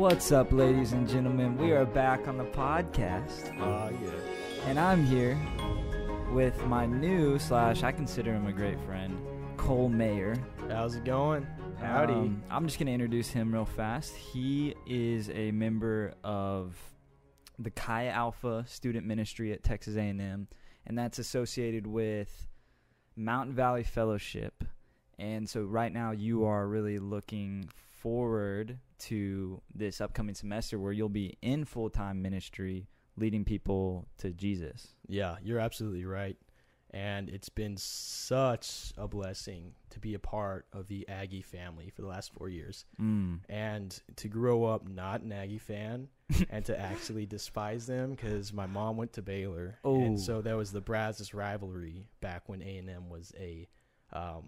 What's up, ladies and gentlemen? We are back on the podcast, Ah, yeah. and I'm here with my new slash I consider him a great friend, Cole Mayer. How's it going? Howdy. Um, I'm just gonna introduce him real fast. He is a member of the Chi Alpha Student Ministry at Texas A&M, and that's associated with Mountain Valley Fellowship. And so right now you are really looking forward to this upcoming semester where you'll be in full-time ministry leading people to Jesus. yeah, you're absolutely right. And it's been such a blessing to be a part of the Aggie family for the last four years. Mm. And to grow up not an Aggie fan and to actually despise them because my mom went to Baylor. Oh. And so there was the Brazos rivalry back when A&M was a um,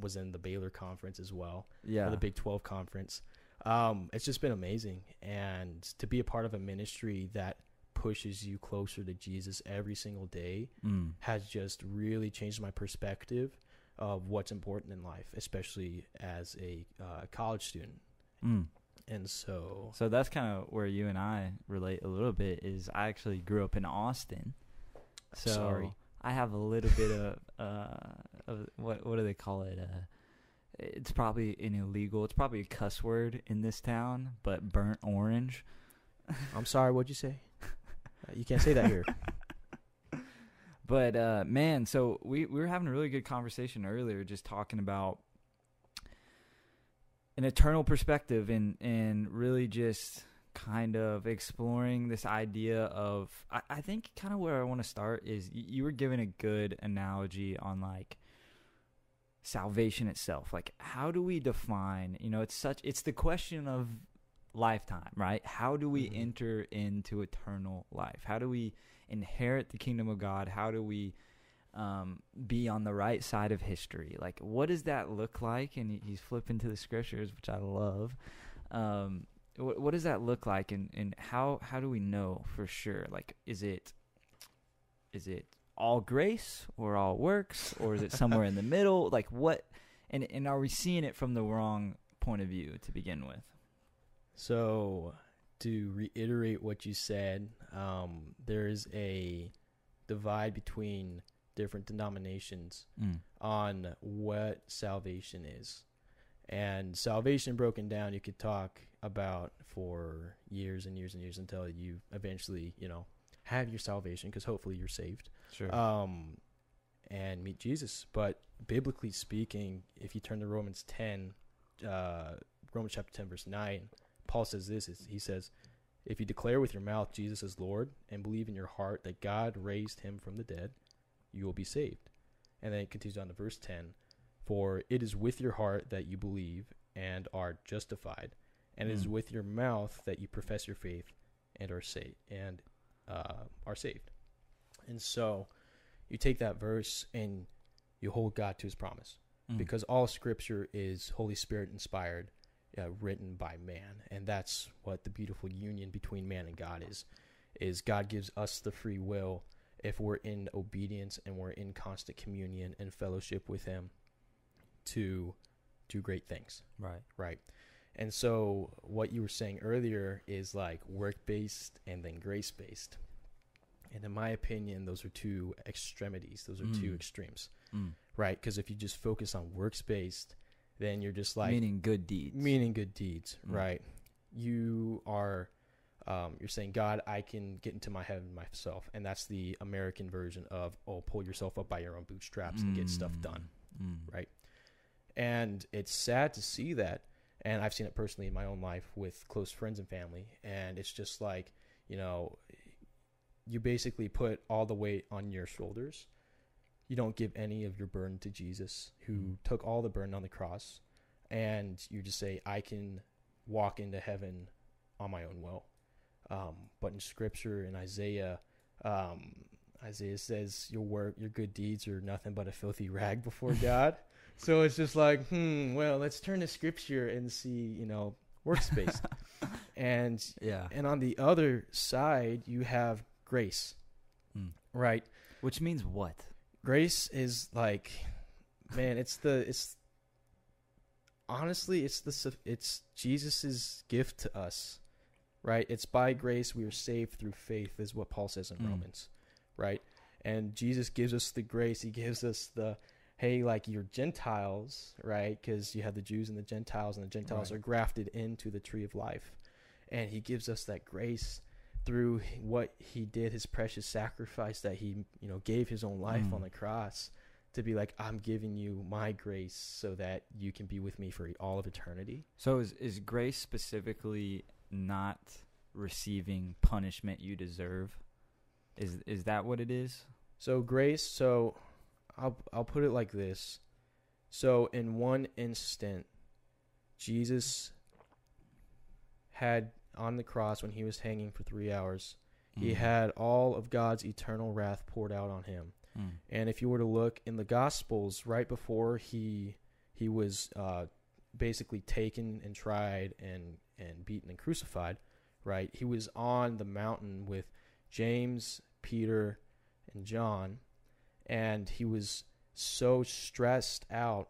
was in the Baylor conference as well. Yeah. the Big 12 conference. Um, it's just been amazing. And to be a part of a ministry that pushes you closer to Jesus every single day Mm. has just really changed my perspective of what's important in life, especially as a uh, college student. Mm. And so, So that's kind of where you and I relate a little bit. Is I actually grew up in Austin, so Sorry. I have a little bit of uh, of what what do they call it? Uh, it's probably an illegal. It's probably a cuss word in this town, but burnt orange. I'm sorry, what'd you say? Uh, you can't say that here. But uh, man, so we we were having a really good conversation earlier, just talking about an eternal perspective and and really just kind of exploring this idea of I, I think kind of where I want to start is y- you were giving a good analogy on like salvation itself. Like how do we define, you know, it's such it's the question of lifetime, right? How do we Mhm. enter into eternal life? How do we inherit the kingdom of God? How do we um, be on the right side of history? Like, what does that look like? And he's flipping to the scriptures, which I love. Um, what, what does that look like, and, and how how do we know for sure? Like, is it is it all grace or all works, or is it somewhere in the middle? Like, what? And and are we seeing it from the wrong point of view to begin with? So, to reiterate what you said, um, there is a divide between different denominations Mm. on what salvation is. And salvation broken down, you could talk about for years and years and years until you eventually, you know, have your salvation because hopefully you're saved Sure. um, and meet Jesus. But biblically speaking, if you turn to Romans 10, uh, Romans chapter 10, verse 9, Paul says this is, He says, If you declare with your mouth Jesus is Lord and believe in your heart that God raised him from the dead, you will be saved. And then it continues on to verse 10 For it is with your heart that you believe and are justified, and it is Mm. with your mouth that you profess your faith and are saved and uh, are saved. And so you take that verse and you hold God to his promise Mm. because all scripture is Holy Spirit inspired, uh, written by man, and that's what the beautiful union between man and God is. Is God gives us the free will if we're in obedience and we're in constant communion and fellowship with Him to do great things, right. right? And so what you were saying earlier is like work based and then grace based. And in my opinion, those are two extremities. Those are two Mm. extremes Mm. right? Because if you just focus on works based, then you're just like Meaning good deeds. meaning good deeds, Mm. right? You are, um, you're saying, God, I can get into my heaven myself, and that's the American version of, oh, pull yourself up by your own bootstraps and get stuff done, Mm. right? And it's sad to see that, and I've seen it personally in my own life with close friends and family, and it's just like, you know, you basically put all the weight on your shoulders. You don't give any of your burden to Jesus, who Mm. took all the burden on the cross, and you just say, I can walk into heaven on my own will. Um, but in Scripture, in Isaiah, um, Isaiah says, "Your work, your good deeds are nothing but a filthy rag before God." so it's just like, hmm. Well, let's turn to Scripture and see, you know, works based. and Yeah. and on the other side, you have grace, Mm. right? Which means what? Grace is like, man, it's the it's honestly it's the it's Jesus's gift to us right? It's by grace we are saved through faith, is what Paul says in Mm. Romans, right? And Jesus gives us the grace. He gives us the, hey, like you're Gentiles, right? Because you have the Jews and the Gentiles, and the Gentiles Right. are grafted into the tree of life. And he gives us that grace through what he did, his precious sacrifice that he, you know, gave his own life Mm. on the cross to be like, I'm giving you my grace so that you can be with me for all of eternity. So is is grace specifically not receiving punishment you deserve? Is is that what it is? So grace, so I'll I'll put it like this. So in one instant, Jesus had on the cross when he was hanging for 3 hours, he Mm. had all of God's eternal wrath poured out on him. Mm. And if you were to look in the Gospels, right before he he was uh, basically taken and tried and and beaten and crucified, right? He was on the mountain with James, Peter, and John, and he was so stressed out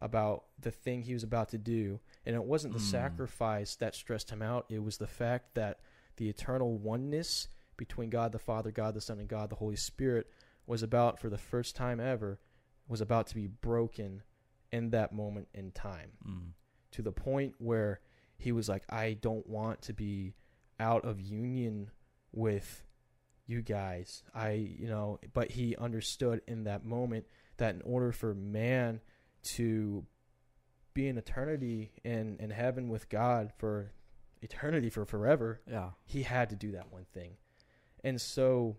about the thing he was about to do. And it wasn't the Mm. sacrifice that stressed him out; it was the fact that the eternal oneness between God the Father, God the Son, and God the Holy Spirit was about for the first time ever was about to be broken in that moment in time Mm. to the point where he was like I don't want to be out of union with you guys I you know but he understood in that moment that in order for man to be in eternity in in heaven with God for eternity for forever Yeah. he had to do that one thing. And so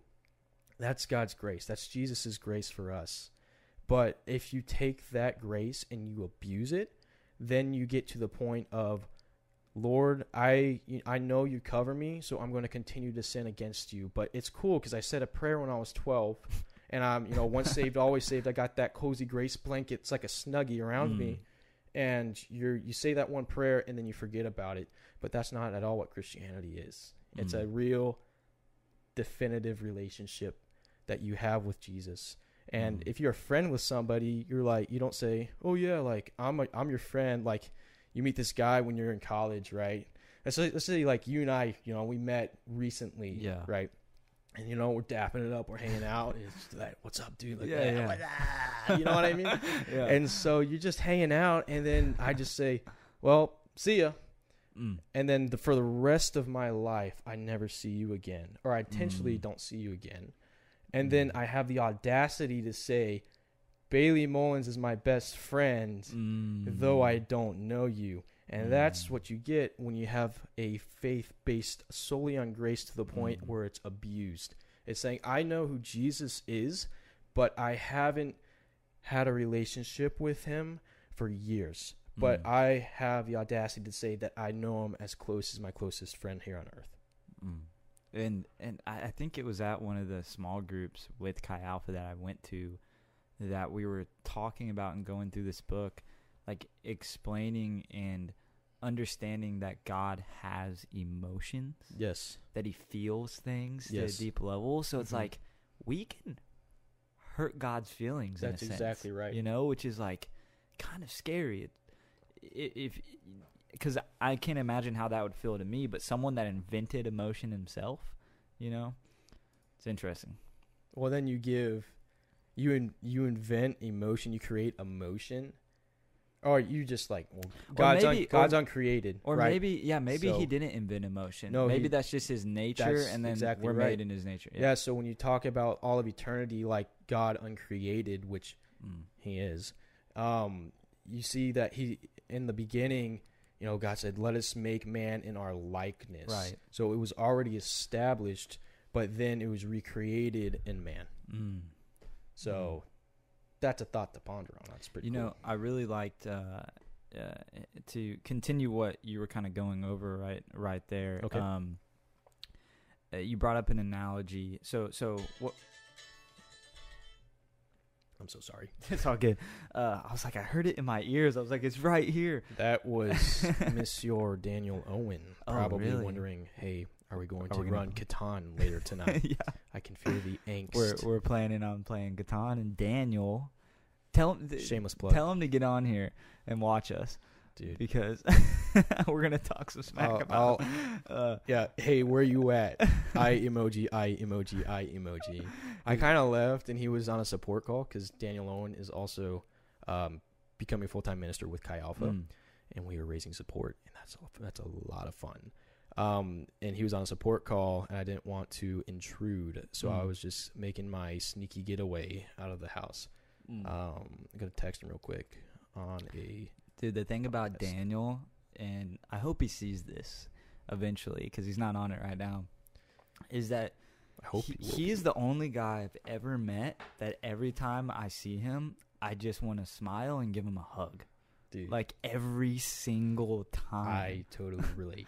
that's God's grace. That's Jesus' grace for us. But if you take that grace and you abuse it, then you get to the point of Lord, I I know you cover me, so I'm going to continue to sin against you. But it's cool because I said a prayer when I was 12, and I'm you know once saved, always saved. I got that cozy grace blanket. It's like a snuggie around me, and you're you say that one prayer and then you forget about it. But that's not at all what Christianity is. It's a Mm. real definitive relationship that you have with Jesus. And Mm. if you're a friend with somebody, you're like you don't say, "Oh yeah, like I'm a, I'm your friend." Like you meet this guy when you're in college, right? Let's say, let's say like you and I, you know, we met recently, Yeah. right? And you know, we're dapping it up, we're hanging out, and it's like, "What's up, dude?" Like, Yeah, "Yeah, what- ah," you know what I mean? yeah. And so you're just hanging out, and then I just say, "Well, see ya." Mm. and then the, for the rest of my life i never see you again or i intentionally Mm. don't see you again and then i have the audacity to say bailey mullins is my best friend Mm. though i don't know you and that's Mm. what you get when you have a faith based solely on grace to the point Mm. where it's abused it's saying i know who jesus is but i haven't had a relationship with him for years but Mm. I have the audacity to say that I know him as close as my closest friend here on earth. Mm. And and I, I think it was at one of the small groups with Chi Alpha that I went to that we were talking about and going through this book, like explaining and understanding that God has emotions, Yes. that He feels things Yes. to a deep level. So it's Mhm. like we can hurt God's feelings. That's in a sense, exactly right. You know, which is like kind of scary. It, if because I can't imagine how that would feel to me, but someone that invented emotion himself, you know, it's interesting. Well, then you give, you in, you invent emotion, you create emotion, or you just like well, God's maybe- un, God's or- uncreated, Or right? maybe, yeah, maybe So- he didn't invent emotion. No, maybe he- that's just his nature, and then exactly we're right. made in his nature. yeah. So when you talk about all of eternity, like God uncreated, which Mm. He is, um, you see that He in the beginning. You know, God said, "Let us make man in our likeness." Right. So it was already established, but then it was recreated in man. Mm. So that's a thought to ponder on. That's pretty. You cool. know, I really liked uh, uh, to continue what you were kind of going over right right there. Okay. Um, uh, you brought up an analogy. So so what? I'm so sorry. It's all good. Uh, I was like, I heard it in my ears. I was like, it's right here. That was Monsieur Daniel Owen, Oh, probably really? wondering, "Hey, are we going Are to we gonna- run Catan later tonight?" yeah, I can feel the angst. we're we're planning on playing Catan and Daniel. Tell him, th- Shameless plug. tell him to get on here and watch us. dude. because we're gonna talk some smack I'll- about. him. Uh, Yeah. Hey, where you at? I emoji. I emoji. I emoji. I kind of left, and he was on a support call because Daniel Owen is also um, becoming a full time minister with Chi Alpha, mm, and we were raising support, and that's a, that's a lot of fun. Um, and he was on a support call, and I didn't want to intrude, so I Mm. was just making my sneaky getaway out of the house. mm. Um, I'm gonna text him real quick on a. Dude, the thing about. Daniel, and I hope he sees this eventually because he's not on it right now, is that I hope he, he, he is the only guy I've ever met that every time I see him, I just want to smile and give him a hug. Dude. Like every single time. I totally relate.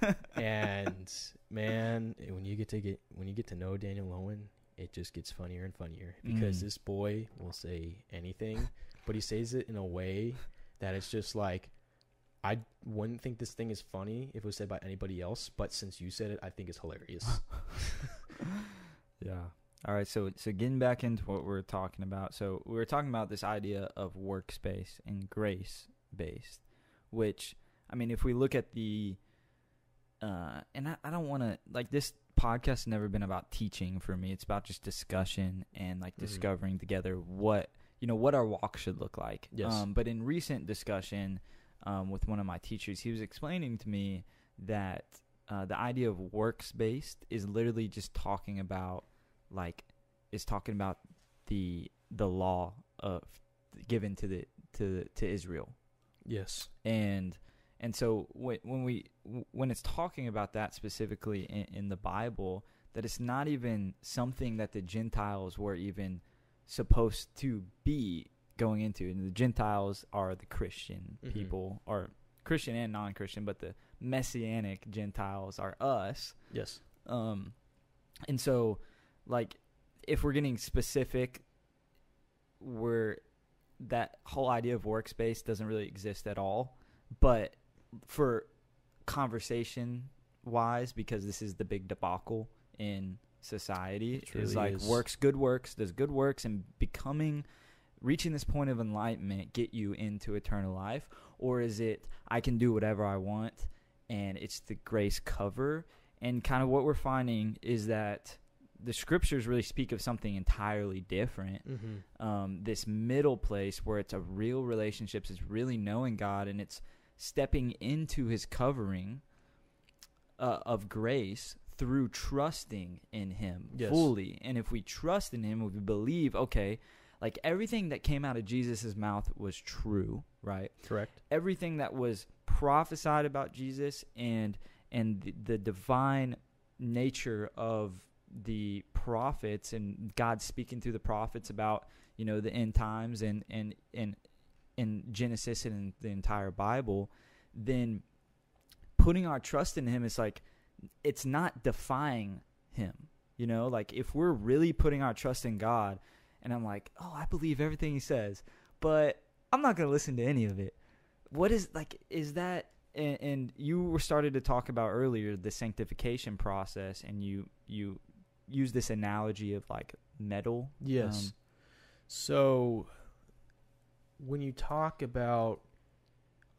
and man, when you get to get when you get to know Daniel Owen, it just gets funnier and funnier because Mm. this boy will say anything, but he says it in a way that it's just like I wouldn't think this thing is funny if it was said by anybody else, but since you said it, I think it's hilarious. Yeah. All right. So so getting back into what we're talking about. So we were talking about this idea of works based and grace based, which I mean, if we look at the, uh, and I, I don't want to like this podcast has never been about teaching for me. It's about just discussion and like Mhm. discovering together what you know what our walk should look like. Yes. Um, but in recent discussion, um, with one of my teachers, he was explaining to me that uh, the idea of works based is literally just talking about like is talking about the the law of given to the to to Israel yes. and and so when when we when it's talking about that specifically in, in the Bible that it's not even something that the Gentiles were even supposed to be going into and the Gentiles are the Christian Mhm. people or Christian and non-Christian but the messianic Gentiles are us Yes. um, and so, like, if we're getting specific, we're that whole idea of works based doesn't really exist at all. But for conversation wise, because this is the big debacle in society, It is really like is. works, good works, does good works, and becoming, reaching this point of enlightenment get you into eternal life, or is it I can do whatever I want, and it's the grace cover? And kind of what we're finding is that the scriptures really speak of something entirely different. Mm-hmm. Um, this middle place where it's a real relationships, it's really knowing God, and it's stepping into His covering uh, of grace through trusting in Him Yes. fully. And if we trust in Him, if we believe, okay, like everything that came out of Jesus' mouth was true, right? Correct. everything that was prophesied about Jesus and and the, the divine nature of the prophets and God speaking through the prophets about you know the end times and and and in Genesis and in the entire Bible, then putting our trust in Him is like it's not defying Him. You know, like if we're really putting our trust in God, and I'm like, oh, I believe everything He says, but I'm not gonna listen to any of it. What is like? Is that? And, and you were started to talk about earlier the sanctification process, and you you use this analogy of like metal. Yes. Um, so when you talk about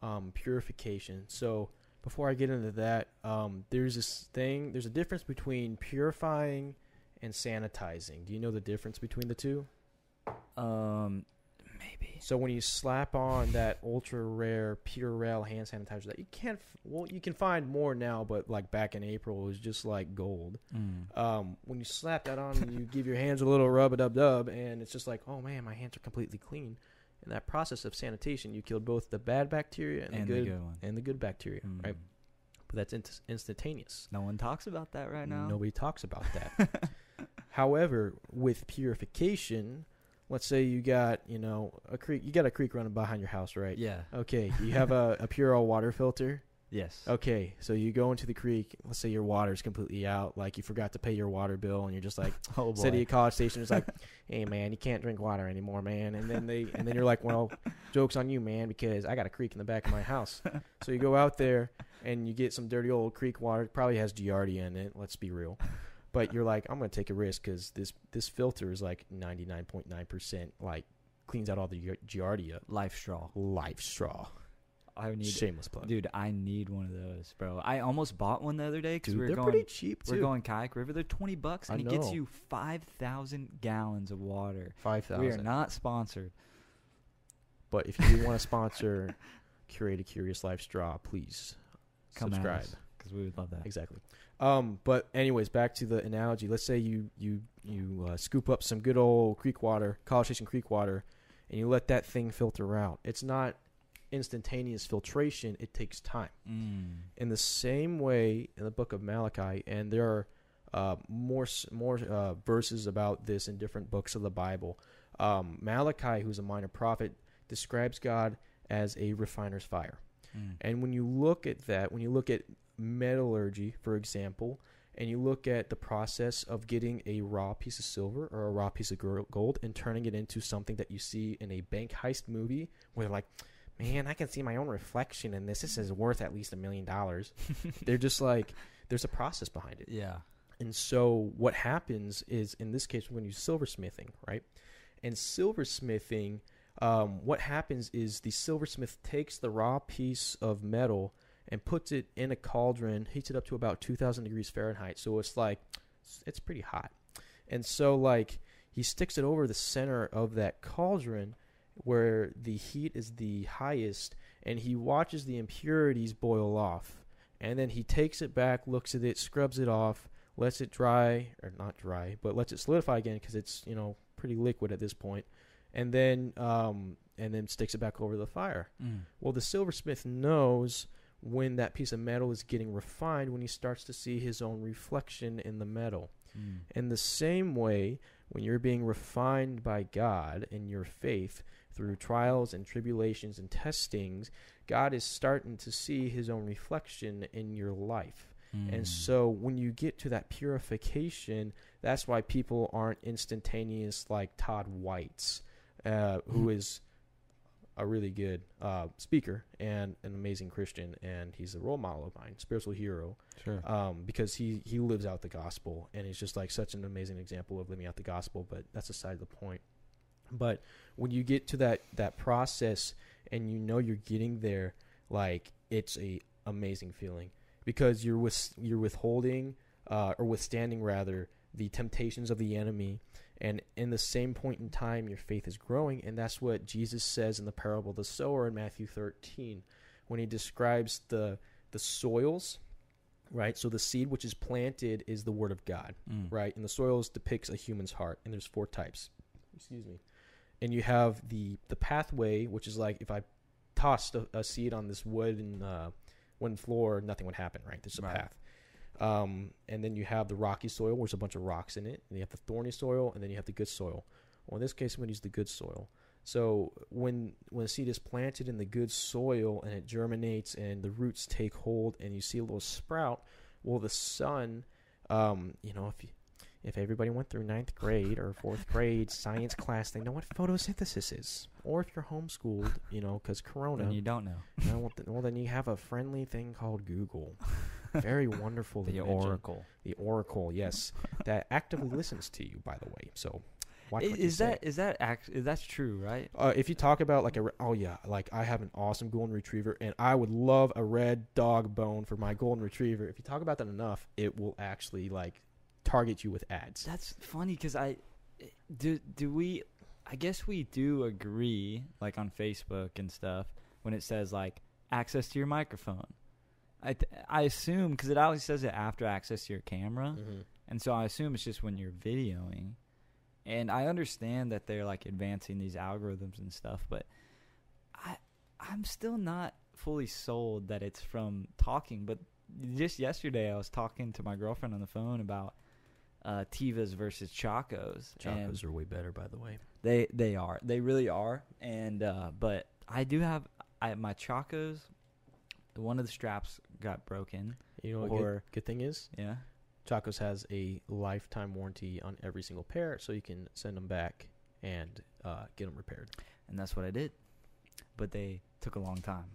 um, purification, so before I get into that, um, there's this thing. There's a difference between purifying and sanitizing. Do you know the difference between the two? Um, maybe. So when you slap on that ultra rare Purell hand sanitizer that you can't, f- well, you can find more now, but like back in April, it was just like gold. Mm. Um, when you slap that on, and you give your hands a little rub a dub dub, and it's just like, oh man, my hands are completely clean. In that process of sanitation, you killed both the bad bacteria and, And the the good, good one. and the good bacteria, right? Mm. But that's inst- instantaneous. No one talks about that right now. Nobody talks about that. However, with purification, let's say you got you know a creek, you got a creek running behind your house, right? Yeah. Okay, you have a, a Purell water filter. Yes. Okay, so you go into the creek. Let's say your water's completely out, like you forgot to pay your water bill, and you're just like, Oh boy. City of College Station is like, "Hey man, you can't drink water anymore, man." And then they and then you're like, "Well, jokes on you, man, because I got a creek in the back of my house." so you go out there and you get some dirty old creek water. It probably has Giardia in it. Let's be real. But you're like, I'm gonna take a risk because this this filter is like 99.9 percent like cleans out all the Gi- Giardia. Life straw. Life straw. I need Shameless plug. Dude, I need one of those, bro. I almost bought one the other day because we were they're going. pretty cheap too. We're going kayak river. They're twenty bucks, and it gets you five thousand gallons of water. Five thousand. We are not sponsored. But if you want to sponsor Curate a Curious Life Straw, please Come subscribe. because we would love that. Exactly. Um, but anyways, back to the analogy. Let's say you you you uh, scoop up some good old creek water, College Station creek water, and you let that thing filter out. It's not instantaneous filtration. It takes time. Mm. In the same way, in the book of Malachi, and there are uh, more more uh, verses about this in different books of the Bible. Um, Malachi, who's a minor prophet, describes God as a refiner's fire. Mm. And when you look at that, when you look at metallurgy, for example, and you look at the process of getting a raw piece of silver or a raw piece of gold and turning it into something that you see in a bank heist movie where they're like, man, I can see my own reflection in this. This is worth at least a million dollars. They're just like, there's a process behind it. Yeah. And so what happens is, in this case, we're going to use silversmithing, right? And silversmithing, um, what happens is the silversmith takes the raw piece of metal and puts it in a cauldron, heats it up to about 2,000 degrees Fahrenheit. So it's like, it's pretty hot. And so, like, he sticks it over the center of that cauldron where the heat is the highest, and he watches the impurities boil off. And then he takes it back, looks at it, scrubs it off, lets it dry, or not dry, but lets it solidify again because it's, you know, pretty liquid at this point. And then, um, and then sticks it back over the fire. Mm. Well, the silversmith knows when that piece of metal is getting refined when he starts to see his own reflection in the metal. Mm. In the same way, when you're being refined by God in your faith through trials and tribulations and testings, God is starting to see his own reflection in your life. And Mm. so when you get to that purification, that's why people aren't instantaneous like Todd White's, uh, who is a really good uh, speaker and an amazing Christian, and he's a role model of mine, spiritual hero, sure. um, because he he lives out the gospel, and he's just like such an amazing example of living out the gospel. But that's aside the point. But when you get to that that process, and you know you're getting there, like it's a amazing feeling because you're with you're withholding uh, or withstanding rather the temptations of the enemy and in the same point in time your faith is growing. And that's what jesus says in the parable of the sower in matthew 13 when he describes the the soils right? So the seed which is planted is the word of god Mm. right? And the soils depicts a human's heart. And there's four types. Excuse me. And you have the the pathway which is like if i tossed a, a seed on this wooden uh, wooden floor nothing would happen right? There's a Right. path um, and then you have the rocky soil where there's a bunch of rocks in it and you have the thorny soil and then you have the good soil well in this case i'm going to use the good soil so when when a seed is planted in the good soil and it germinates and the roots take hold and you see a little sprout well the sun um, you know if you if everybody went through ninth grade or fourth grade science class, they know what photosynthesis is. Or if you're homeschooled, you know, because Corona, And you don't know. you know, well, then you have a friendly thing called Google. Very wonderful. The. Oracle. The Oracle, yes, that actively listens to you. By the way, so watch I- Is that is that act? That's true, right? Uh, if you talk about like a re- oh yeah, like I have an awesome golden retriever, and I would love a red dog bone for my golden retriever. If you talk about that enough, it will actually like target you with ads. That's funny because I do. Do we? I guess we do agree, like on Facebook and stuff, when it says like access to your microphone. I th- I assume because it always says it after access to your camera, Mm-hmm. and so I assume it's just when you're videoing. And I understand that they're like advancing these algorithms and stuff, but I I'm still not fully sold that it's from talking. But just yesterday, I was talking to my girlfriend on the phone about uh, Tevas versus Chacos. Chacos are way better, by the way. they they are. They really are. And uh, but I do have I my Chacos. One of the straps got broken. You know what Or- good, good thing is? Yeah. Chacos has a lifetime warranty on every single pair, so you can send them back and uh, get them repaired. And that's what I did. But they took a long time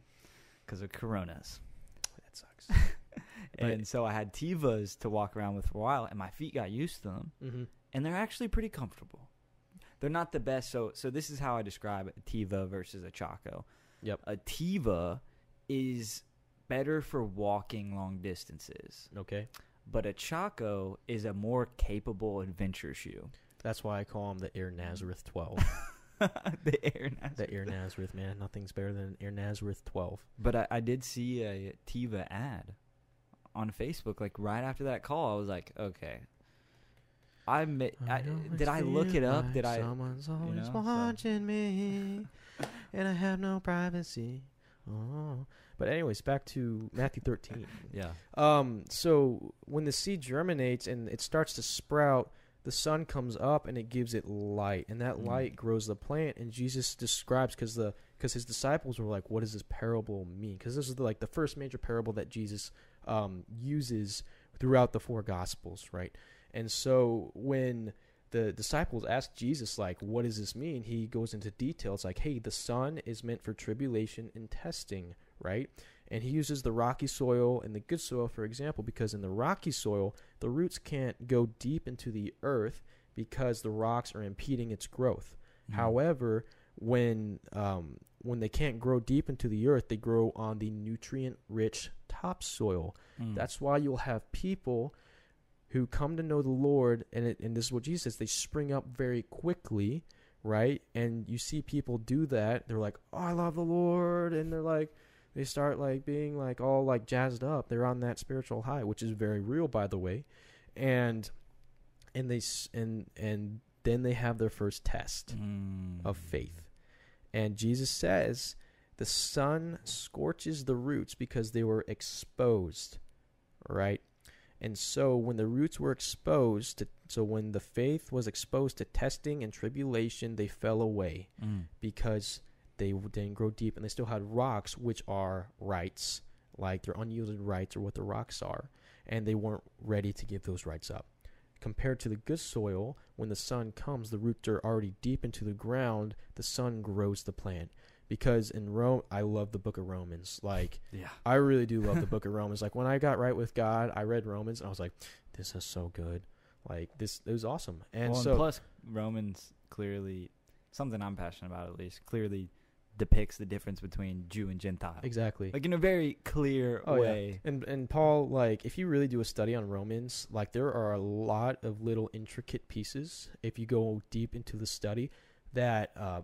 because of Coronas. That sucks. and so I had Tevas to walk around with for a while, and my feet got used to them, mm-hmm. and they're actually pretty comfortable. They're not the best. So, so this is how I describe a Teva versus a Chaco. Yep. A Teva is better for walking long distances, Okay, but a Chaco is a more capable adventure shoe. that's why I call them the Air Nazareth 12. the Air Nazareth. the Air Nazareth, man, nothing's better than Air Nazareth 12. But I, I did see a Teva ad on Facebook. Like right after that call, I was like, okay. I, I did I look it up? Did I? Someone's always know, so- watching me, and I have no privacy. Oh. But anyways, back to Matthew 13. Yeah. Um, so when the seed germinates and it starts to sprout, the sun comes up and it gives it light, and that Mm. light grows the plant. And Jesus describes because the because his disciples were like, "What does this parable mean?" Because this is the, like the first major parable that Jesus um, uses throughout the four gospels, right? And so when the disciples ask Jesus, like, "What does this mean?" He goes into details, like, "Hey, the sun is meant for tribulation and testing, right?" And he uses the rocky soil and the good soil, for example, because in the rocky soil, the roots can't go deep into the earth because the rocks are impeding its growth. Mm. However, when um, when they can't grow deep into the earth, they grow on the nutrient-rich topsoil. Mm. That's why you'll have people who come to know the Lord, and it, and this is what Jesus says: they spring up very quickly, right? And you see people do that. They're like, "Oh, I love the Lord," and they're like, they start like being like all like jazzed up. They're on that spiritual high, which is very real, by the way, and and they s- and and then they have their first test Mm. of faith. And Jesus says, the sun scorches the roots because they were exposed, right? And so when the roots were exposed, to, so when the faith was exposed to testing and tribulation, they fell away Mm. because they didn't grow deep and they still had rocks, which are rights, like their unyielded rights or what the rocks are, and they weren't ready to give those rights up. Compared to the good soil, when the sun comes, the roots are already deep into the ground, the sun grows the plant. Because in Rome, I love the book of Romans. Like, Yeah. I really do love the book of Romans. Like, when I got right with God, I read Romans and I was like, this is so good. Like, this, it was awesome. And well, so, and plus Romans clearly something I'm passionate about at least clearly depicts the difference between Jew and Gentile. exactly. Like in a very clear Oh, yeah. way. And and Paul, like, if you really do a study on Romans, like there are a lot of little intricate pieces if you go deep into the study that uh,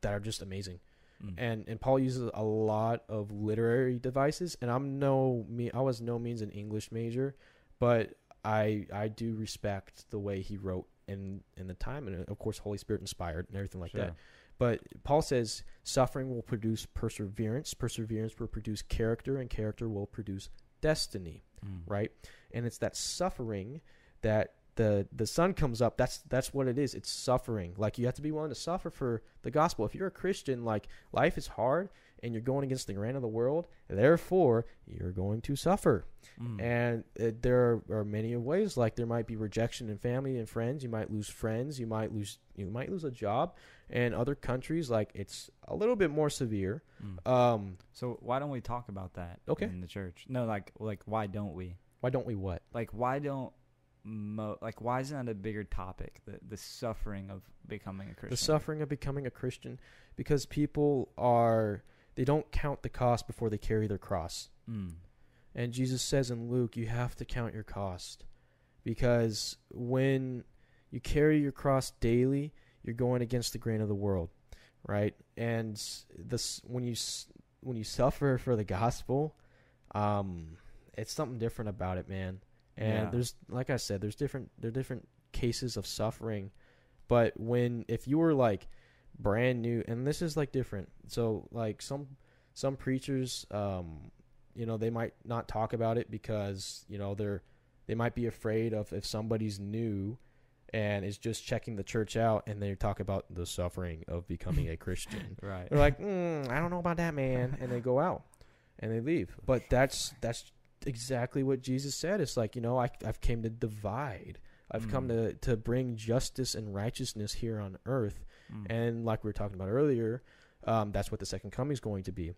that are just amazing. Mm. And and Paul uses a lot of literary devices. And I'm no me, I was no means an English major, but I I do respect the way he wrote in in the time, and of course, Holy Spirit inspired and everything like Sure. that. But Paul says suffering will produce perseverance, perseverance will produce character, and character will produce destiny, Mm. right? And it's that suffering that the the sun comes up. That's that's what it is. It's suffering. Like you have to be willing to suffer for the gospel. If you're a Christian, like life is hard and you're going against the grain of the world, therefore you're going to suffer. Mm. And it, there are, are many ways. Like there might be rejection in family and friends. You might lose friends. You might lose you might lose a job. And other countries, like it's a little bit more severe. Mm. Um, So why don't we talk about that Okay. in the church? No, like like why don't we? why don't we what? Like why don't mo- like why isn't that a bigger topic? The the suffering of becoming a Christian. The suffering of becoming a Christian, because people are they don't count the cost before they carry their cross. Mm. And Jesus says in Luke, you have to count your cost. Because when you carry your cross daily, you're going against the grain of the world, right? And this when you when you suffer for the gospel, um it's something different about it, man. And Yeah. there's like I said, there's different there are different cases of suffering. But when if you were like brand new and this is like different. So like some some preachers um you know they might not talk about it because you know they're they might be afraid of if somebody's new and is just checking the church out and they talk about the suffering of becoming a christian Right. they're like mm, i don't know about that man and they go out and they leave but that's that's exactly what jesus said it's like you know I, i've came to divide i've come Mm. to to bring justice and righteousness here on earth Mm. and like we were talking about earlier um, that's what the second coming is going to be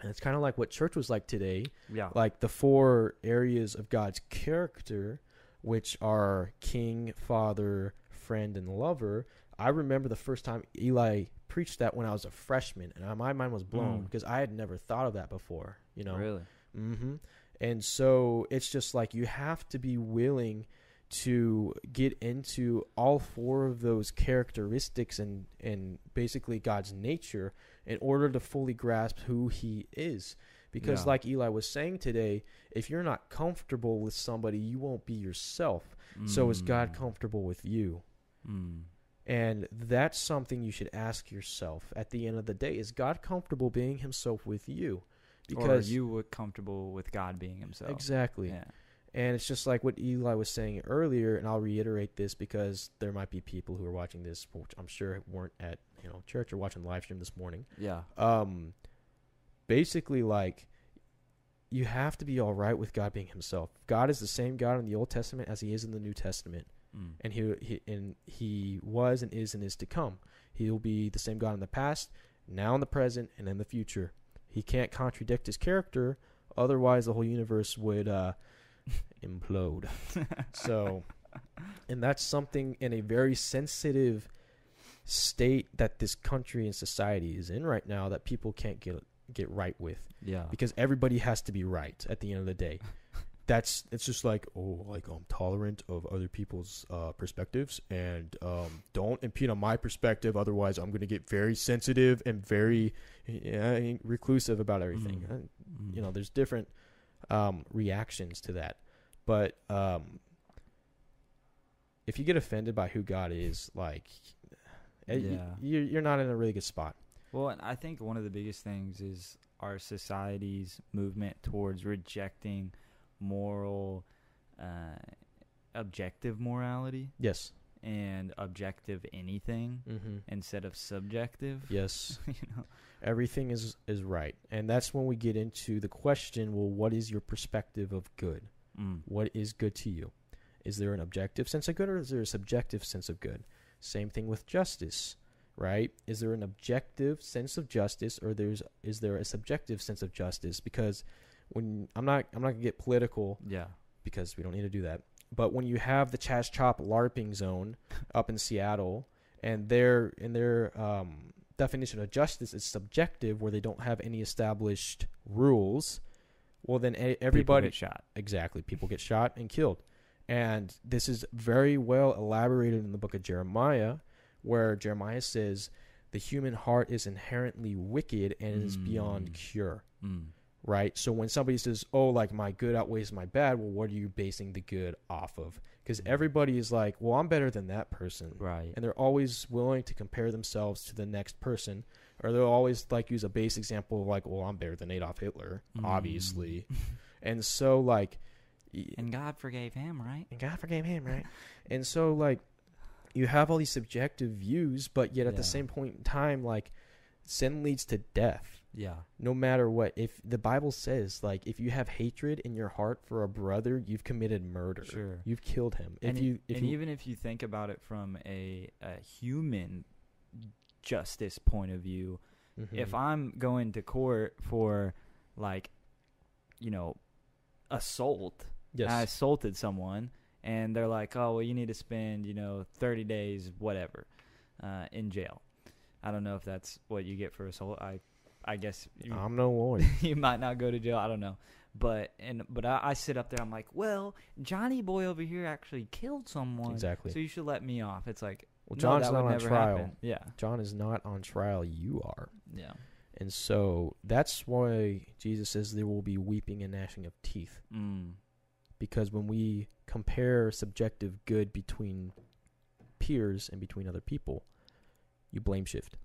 and it's kind of like what church was like today yeah. like the four areas of God's character, which are King, Father, Friend, and Lover. I remember the first time Eli preached that when I was a freshman, and my mind was blown Mm. because I had never thought of that before. You know, Really? Mm-hmm. And so it's just like you have to be willing to get into all four of those characteristics and and basically God's nature in order to fully grasp who he is. Because Yeah. like Eli was saying today, if you're not comfortable with somebody, you won't be yourself. So is God Mm. comfortable with you? Mm. And that's something you should ask yourself at the end of the day. Is God comfortable being himself with you? or are you were comfortable with God being Himself? Exactly. Yeah. And it's just like what Eli was saying earlier, and I'll reiterate this because there might be people who are watching this, which I'm sure weren't at you know church or watching the live stream this morning. Yeah. Um, basically, like you have to be all right with God being Himself. God is the same God in the Old Testament as He is in the New Testament, Mm. and He, he and He was and is and is to come. He'll be the same God in the past, now in the present, and in the future. He can't contradict His character, otherwise the whole universe would uh, implode. So, and that's something in a very sensitive state that this country and society is in right now that people can't get get right with yeah. because everybody has to be right at the end of the day. That's it's just like oh like I'm tolerant of other people's uh, perspectives and um, don't impede on my perspective otherwise I'm going to get very sensitive and very uh, reclusive about everything. Mm. Uh, Mm. you know there's different um, reactions to that. But um, if you get offended by who god is like eh, Yeah. you're, you're not in a really good spot. Well, and I think one of the biggest things is our society's movement towards rejecting moral, uh, objective morality. Yes and objective anything mm-hmm. instead of subjective. yes you know. everything is is right and that's when we get into the question well what is your perspective of good Mm. what is good to you is there an objective sense of good or is there a subjective sense of good same thing with justice right is there an objective sense of justice or there's is there a subjective sense of justice because when i'm not i'm not gonna get political Yeah. because we don't need to do that but when you have the CHAZ CHOP larping zone up in seattle and their in their um, definition of justice is subjective where they don't have any established rules well then People everybody get shot. exactly people get shot and killed and this is very well elaborated in the book of jeremiah where jeremiah says the human heart is inherently wicked and is beyond Mm. cure Mm. Right so when somebody says oh like my good outweighs my bad well what are you basing the good off of because everybody is like well i'm better than that person Right. and they're always willing to compare themselves to the next person or they'll always like use a base example of like well i'm better than adolf hitler Mm. obviously and so like And God forgave him, right? and god forgave him right and so like you have all these subjective views but yet at Yeah. the same point in time like sin leads to death Yeah. no matter what if the bible says like if you have hatred in your heart for a brother you've committed murder Sure. you've killed him if and you if and you, even if you think about it from a, a human justice point of view, if Mhm. I'm going to court for like, you know, assault, yes I assaulted someone, and they're like, "Oh, well, you need to spend, you know, 30 days, whatever, uh, in jail." I don't know if that's what you get for assault. I, I guess you, i'm no lawyer you might not go to jail. I don't know, but and but I, I sit up there. I'm like, well, Johnny Boy over here actually killed someone, exactly so you should let me off. It's like, well john's not on never trial happen. Yeah, john is not on trial you are yeah. and so that's why jesus says there will be weeping and gnashing of teeth Mm. because when we compare subjective good between peers and between other people, you blame shift.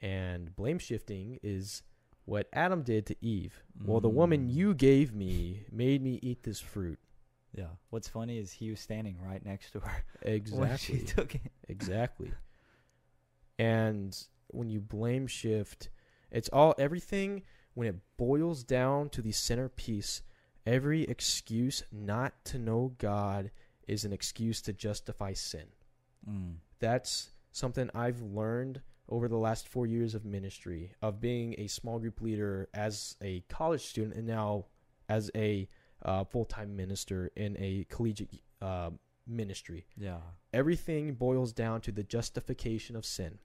And blame shifting is what Adam did to Eve. Well, the woman Mm. you gave me made me eat this fruit. Yeah. What's funny is he was standing right next to her Exactly. when she took it. Exactly. And when you blame shift, it's all everything when it boils down to the centerpiece, every excuse not to know God is an excuse to justify sin. Mm. That's something I've learned over the last four years of ministry, of being a small group leader as a college student and now as a uh, full time minister in a collegiate uh, ministry. Yeah. Everything boils down to the justification of sin.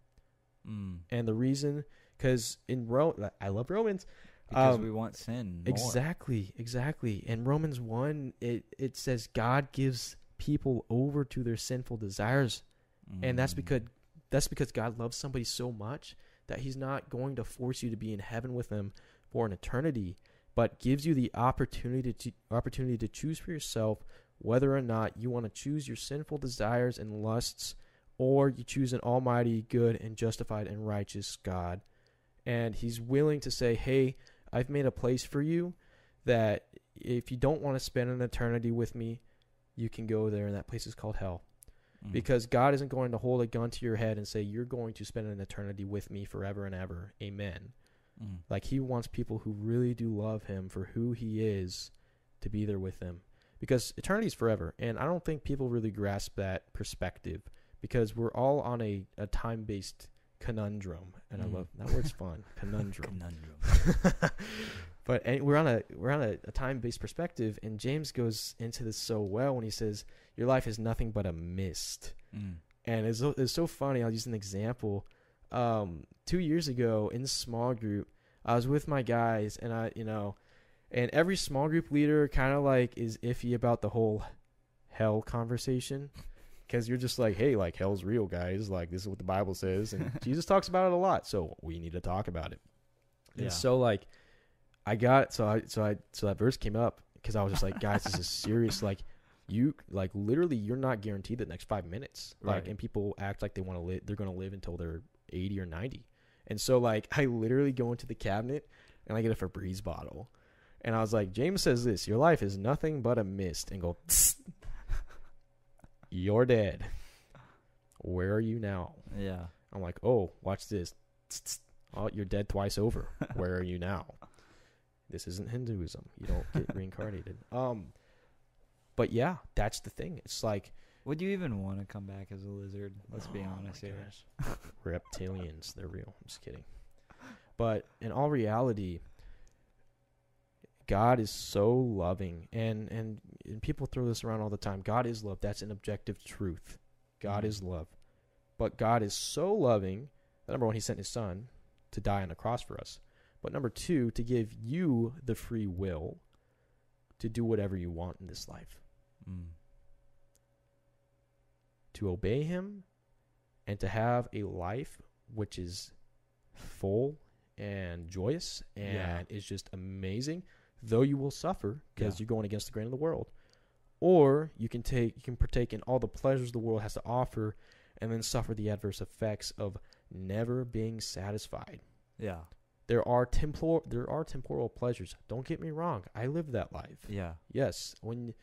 Mm. And the reason, because in Rome, I love Romans. Because Um, we want sin. More. Exactly, exactly. In Romans 1, it, it says God gives people over to their sinful desires. And that's Mm. because that's because God loves somebody so much that he's not going to force you to be in heaven with him for an eternity, but gives you the opportunity to opportunity to choose for yourself whether or not you want to choose your sinful desires and lusts or you choose an almighty, good and justified and righteous God. And he's willing to say, "Hey, I've made a place for you that if you don't want to spend an eternity with me, you can go there and that place is called hell." Mm. because God isn't going to hold a gun to your head and say you're going to spend an eternity with me forever and ever. Amen. Mm. Like he wants people who really do love him for who he is to be there with him. Because eternity is forever, and I don't think people really grasp that perspective because we're all on a, a time based conundrum, and I Mm. love that word's fun conundrum. Conundrum. but and we're on a we're on a, a time based perspective, and James goes into this so well when he says, "Your life is nothing but a mist." Mm. and it's so, it's so funny. I'll use an example. Um, two years ago in small group, I was with my guys, and I, you know, and every small group leader kind of like is iffy about the whole hell conversation because you're just like, hey, like hell's real, guys. Like this is what the Bible says, and Jesus talks about it a lot, so we need to talk about it. And Yeah. so like, I got so I so I so that verse came up because I was just like, guys, this is serious. Like you like literally you're not guaranteed the next five minutes. Like Right. and people act like they want to live they're going to live until they're 80 or 90 and so like i literally go into the cabinet and i get a febreze bottle. And i was like james says this your life is nothing but a mist and go you're dead. Where are you now? Yeah. i'm like oh watch this. Oh you're dead twice over. Where are you now this isn't hinduism. You don't get reincarnated. Um but yeah that's the thing. It's like Would you even want to come back as a lizard? Let's be Oh honest here. reptilians they're real. I'm just kidding. But in all reality god is so loving. And and, and people throw this around all the time. God is love. That's an objective truth. God Mhm. is love. But god is so loving that number one he sent his son to die on the cross for us but number two to give you the free will to do whatever you want in this life Mm. to obey him and to have a life which is full and joyous and Yeah. is just amazing though you will suffer because Yeah. you're going against the grain of the world or you can take you can partake in all the pleasures the world has to offer and then suffer the adverse effects of never being satisfied Yeah. There are temporal there are temporal pleasures don't get me wrong i live that life Yeah. Yes, when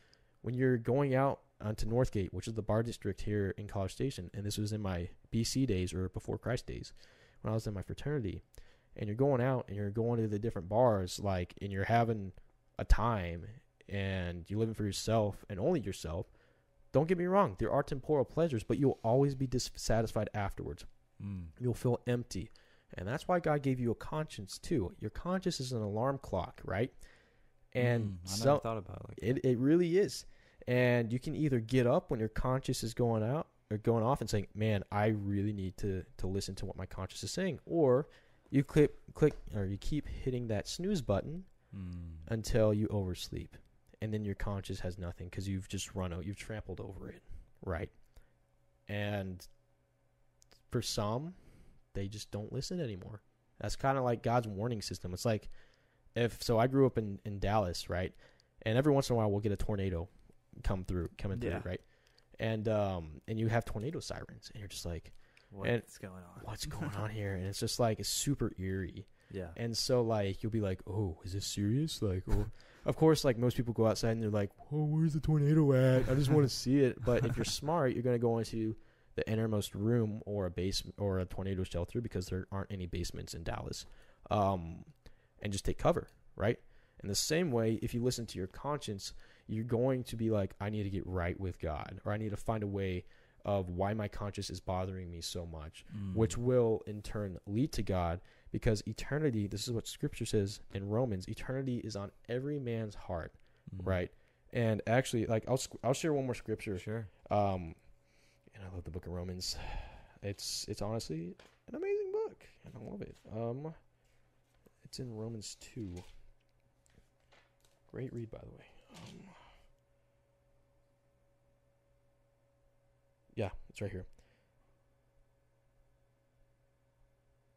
when you're going out onto Northgate, which is the bar district here in College Station, and this was in my BC days or before Christ days, when I was in my fraternity, and you're going out and you're going to the different bars, like, and you're having a time, and you're living for yourself and only yourself. Don't get me wrong, there are temporal pleasures, but you'll always be dissatisfied afterwards. Mm. You'll feel empty. And that's why God gave you a conscience too. Your conscience is an alarm clock, right? And Mm, I never so, thought about it like it it really is. And you can either get up when your conscience is going out or going off and saying, "Man, I really need to to listen to what my conscience is saying," or you click click or you keep hitting that snooze button Mm. until you oversleep, and then your conscience has nothing because you've just run out, you've trampled over it, right? And for some, they just don't listen anymore. That's kind of like God's warning system. It's like if so, I grew up in in Dallas, right? And every once in a while, we'll get a tornado come through, coming Yeah. through, right? And um, and you have tornado sirens, and you're just like, What's going on? what's going on here? And it's just like it's super eerie. Yeah. And so like you'll be like, "Oh, is this serious?" Like, oh. of course, like most people go outside and they're like, "Oh, where's the tornado at? I just want to see it." But if you're smart, you're gonna go into the innermost room or a basement or a tornado shelter because there aren't any basements in Dallas, um, and just take cover, right? In the same way, if you listen to your conscience, you're going to be like, "I need to get right with God," or "I need to find a way." Of why my conscience is bothering me so much, Mm. which will in turn lead to God because eternity, this is what scripture says in Romans, eternity is on every man's heart, Mm. right? And actually, like I'll I'll share one more scripture. Sure. Um, and I love the Book of Romans. It's it's honestly an amazing book, and I love it. Um, it's in Romans two. Great read, by the way. Um, yeah, it's right here.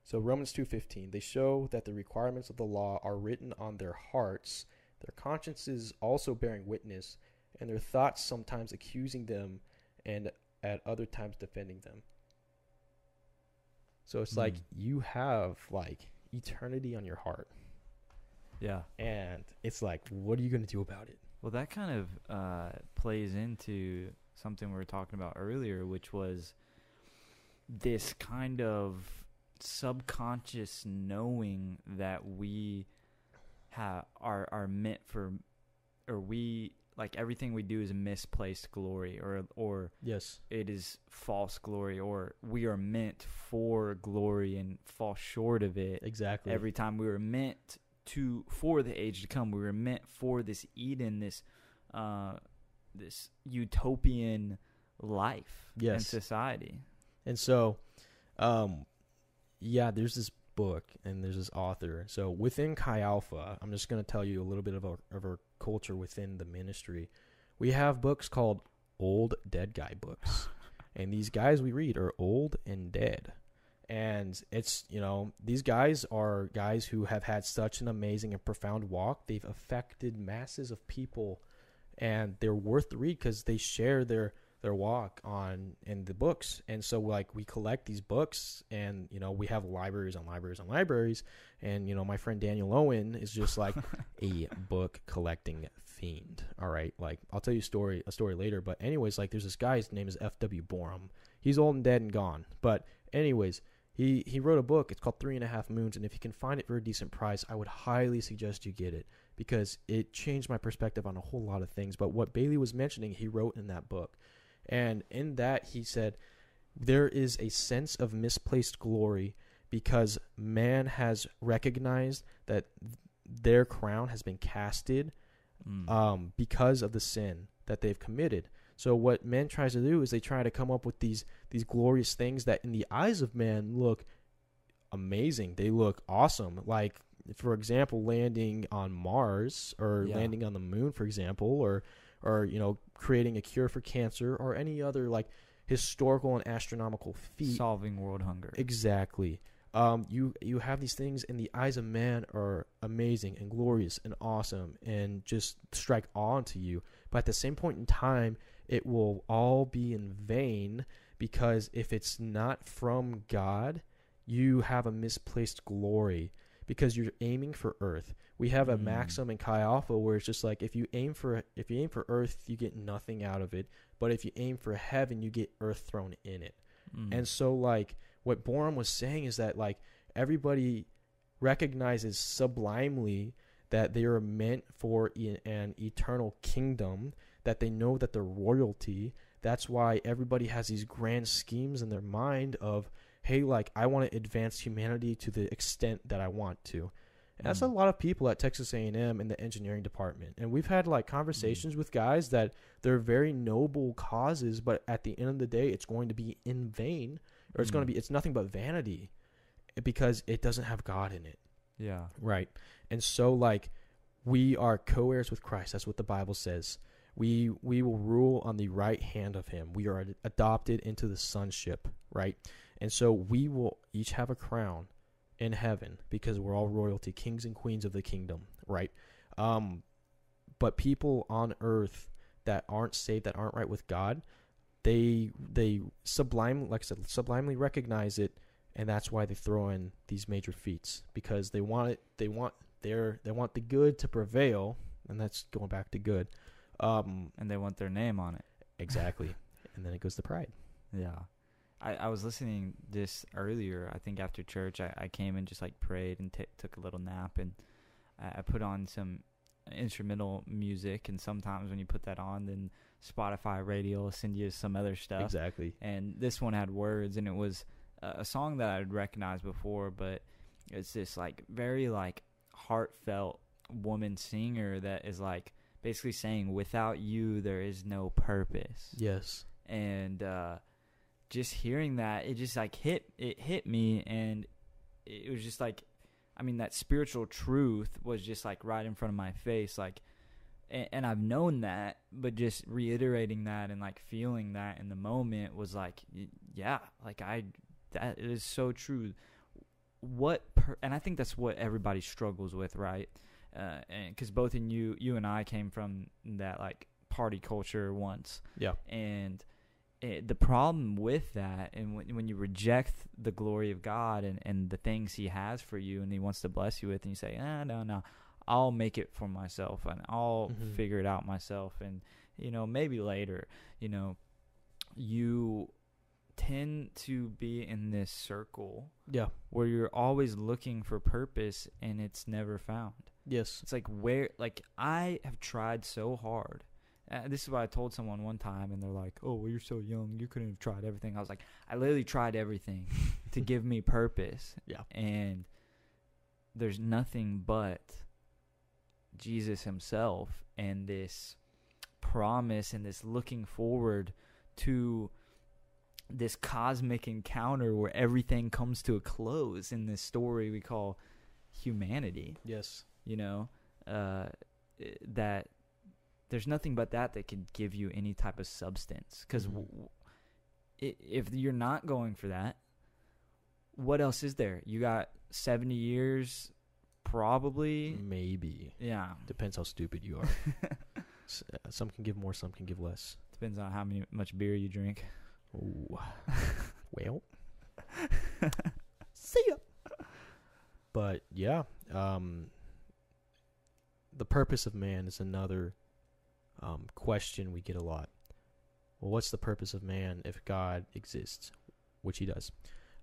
So Romans 2:15 they show that the requirements of the law are written on their hearts their consciences also bearing witness and their thoughts sometimes accusing them and at other times defending them. So it's like Mm. you have like eternity on your heart Yeah. and it's like what are you going to do about it? Well, that kind of uh, plays into something we were talking about earlier, which was this kind of subconscious knowing that we have are are meant for, or we like everything we do is misplaced glory, or or Yes. it is false glory, or we are meant for glory and fall short of it Exactly. every time we were meant to for the age to come we were meant for this eden this uh this utopian life and Yes. society And so, um, yeah, there's this book and there's this author. So within Chi Alpha, I'm just going to tell you a little bit of our, of our culture within the ministry. We have books called old dead guy books. and these guys we read are old and dead. And it's, you know, these guys are guys who have had such an amazing and profound walk. They've affected masses of people and they're worth the read because they share their their walk on in the books. And so like we collect these books and you know we have libraries and libraries and libraries. And you know my friend daniel owen is just like a book collecting fiend. All right? Like i'll tell you a story a story later. But anyways like there's this guy his name is fw Boreham. He's old and dead and gone. But anyways he he wrote a book. It's called three and a half moons. And if you can find it for a decent price i would highly suggest you get it. Because it changed my perspective on a whole lot of things. But what bailey was mentioning he wrote in that book and in that, he said, there is a sense of misplaced glory because man has recognized that their crown has been casted Mm. um, because of the sin that they've committed. So what man tries to do is they try to come up with these these glorious things that in the eyes of man look amazing. They look awesome. Like for example, landing on Mars or Yeah. landing on the moon, for example, or or you know creating a cure for cancer or any other like historical and astronomical feat. solving world hunger Exactly. Um, you you have these things in the eyes of man are amazing and glorious and awesome and just strike awe into you. But at the same point in time, it will all be in vain because if it's not from God, you have a misplaced glory because you're aiming for earth. We have a Mm. maxim in Chi Alpha where it's just like if you aim for if you aim for earth, you get nothing out of it. But if you aim for heaven, you get earth thrown in it. Mm. And so like what Boreham was saying is that like everybody recognizes sublimely that they are meant for e- an eternal kingdom, that they know that they're royalty. That's why everybody has these grand schemes in their mind of, hey, like I want to advance humanity to the extent that I want to. And that's a Mm. lot of people at Texas A&M in the engineering department. And we've had like conversations with guys that they're very noble causes, but at the end of the day, it's going to be in vain or it's going Mm. to be it's nothing but vanity because it doesn't have God in it. yeah Right. And so like we are co-heirs with Christ. That's what the Bible says. We we will rule on the right hand of him. We are ad- adopted into the sonship, right? And so we will each have a crown in heaven because we're all royalty, kings and queens of the kingdom, right? Um but people on earth that aren't saved, that aren't right with God, they they sublime like I said, sublimely recognize it and that's why they throw in these major feats because they want it they want their they want the good to prevail and that's going back to good um and they want their name on it exactly and then it goes to pride Yeah. I, I was listening this earlier. I think after church, I, I came and just like prayed and t- took a little nap, and I, I put on some instrumental music. And sometimes when you put that on, then Spotify radio will send you some other stuff. exactly And this one had words, and it was a, a song that I'd recognized before, but it's this like very like heartfelt woman singer that is like basically saying without you there is no purpose Yes. and uh just hearing that it just like hit it hit me and it was just like i mean that spiritual truth was just like right in front of my face like and, and i've known that but just reiterating that and like feeling that in the moment was like yeah like i that is so true. What per, and i think that's what everybody struggles with right? Uh and because both in you you and i came from that like party culture once. Yeah. and it, the problem with that, and when, when you reject the glory of God and, and the things He has for you, and He wants to bless you with, and you say, ah, no, no, I'll make it for myself, and I'll Mhm. figure it out myself, and you know, maybe later, you know, you tend to be in this circle Yeah. where you're always looking for purpose, and it's never found. Yes. It's like where, like I have tried so hard. Uh, this is what I told someone one time, and they're like, "Oh, well, you're so young. You couldn't have tried everything." I was like, "I literally tried everything to give me purpose, Yeah. and there's nothing but Jesus Himself and this promise and this looking forward to this cosmic encounter where everything comes to a close in this story we call humanity." Yes. you know uh that there's nothing but that that could give you any type of substance because Mhm. w- if you're not going for that what else is there you got 70 years probably Maybe. yeah Depends how stupid you are. Uh, some can give more, some can give less. depends on how many, much beer you drink Ooh. well. See ya. But yeah, um, the purpose of man is another um, question we get a lot. Well, what's the purpose of man if God exists, which He does?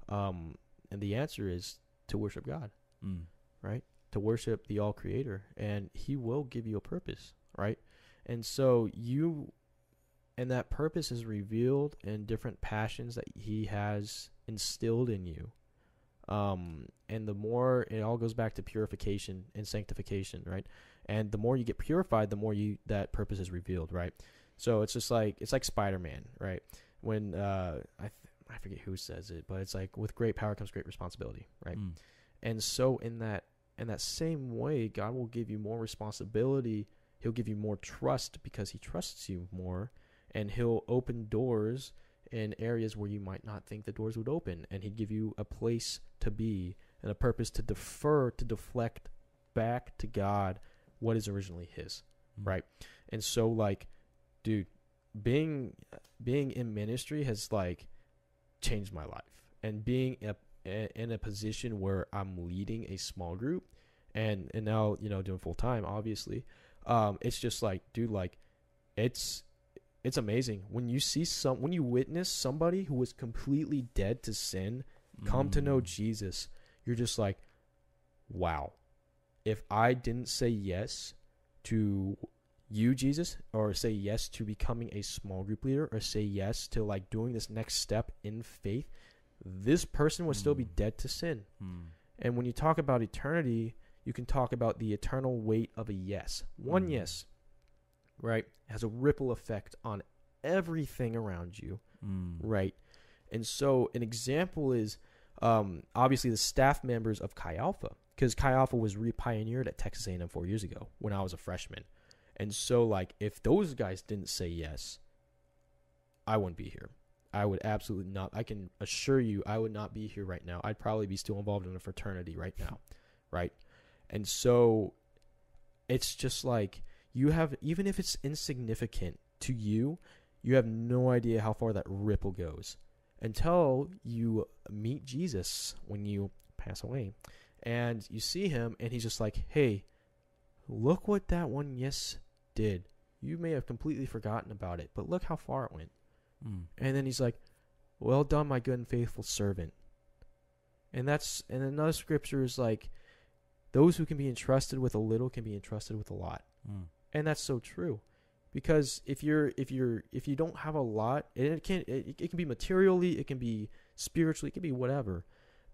Um, and the answer is to worship God, mm. right? To worship the All Creator, and He will give you a purpose, right? And so you, and that purpose is revealed in different passions that He has instilled in you. Um, and the more it all goes back to purification and sanctification, right? And the more you get purified, the more you that purpose is revealed, right? So it's just like it's like Spider Man, right? When uh, I th- I forget who says it, but it's like with great power comes great responsibility, right? Mm. And so in that in that same way, God will give you more responsibility. He'll give you more trust because he trusts you more and he'll open doors in areas where you might not think the doors would open and he'd give you a place to be and a purpose to defer to deflect back to God what is originally his Mm. right? And so like, dude, being being in ministry has like changed my life, and being a, a- in a position where I'm leading a small group, and and now you know doing full time, obviously, um, it's just like, dude, like, it's it's amazing when you see some when you witness somebody who was completely dead to sin come to know Mm. Jesus, you're just like, wow. If I didn't say yes to you, Jesus, or say yes to becoming a small group leader, or say yes to like doing this next step in faith, this person would still be Mm. dead to sin. Mm. And when you talk about eternity, you can talk about the eternal weight of a yes. One Mm. yes, right, has a ripple effect on everything around you Mm. right? And so an example is um, obviously the staff members of Chi Alpha, because Chi Alpha was re-pioneered at Texas A&M four years ago when I was a freshman. And so, like, if those guys didn't say yes, I wouldn't be here. I would absolutely not. I can assure you, I would not be here right now. I'd probably be still involved in a fraternity right now, right? And so, it's just like you have, even if it's insignificant to you, you have no idea how far that ripple goes until you meet Jesus when you pass away. And you see him, and he's just like, hey, look what that one yes did. You may have completely forgotten about it, but look how far it went. Mm. And then he's like, well done, my good and faithful servant. And that's, and another scripture is like, those who can be entrusted with a little can be entrusted with a lot Mm. And that's so true because if you're if you're if you don't have a lot and it can it, it can be materially it can be spiritually it can be whatever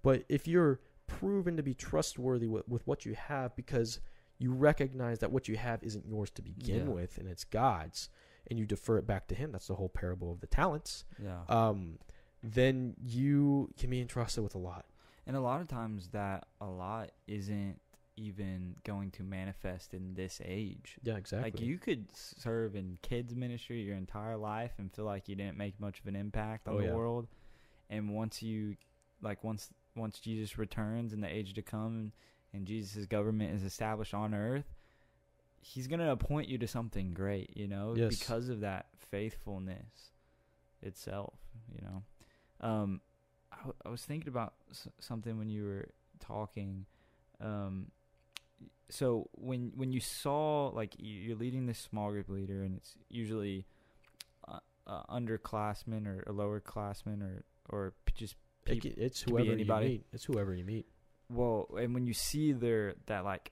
but if you're proven to be trustworthy with, with what you have because you recognize that what you have isn't yours to begin Yeah. with and it's God's and you defer it back to him. That's the whole parable of the talents. Yeah. Um, then you can be entrusted with a lot. And a lot of times that a lot isn't even going to manifest in this age. Yeah, exactly. Like you could serve in kids ministry your entire life and feel like you didn't make much of an impact on Oh, the yeah. world. And once you like once once Jesus returns in the age to come and Jesus' government is established on earth, he's going to appoint you to something great, you know, Yes. because of that faithfulness itself, you know. Um I, w- I was thinking about s- something when you were talking um so when when you saw like you're leading this small group leader and it's usually uh, uh, underclassmen or a lower classmen or or just It it's whoever you anybody. meet. It's whoever you meet. well and when you see their that like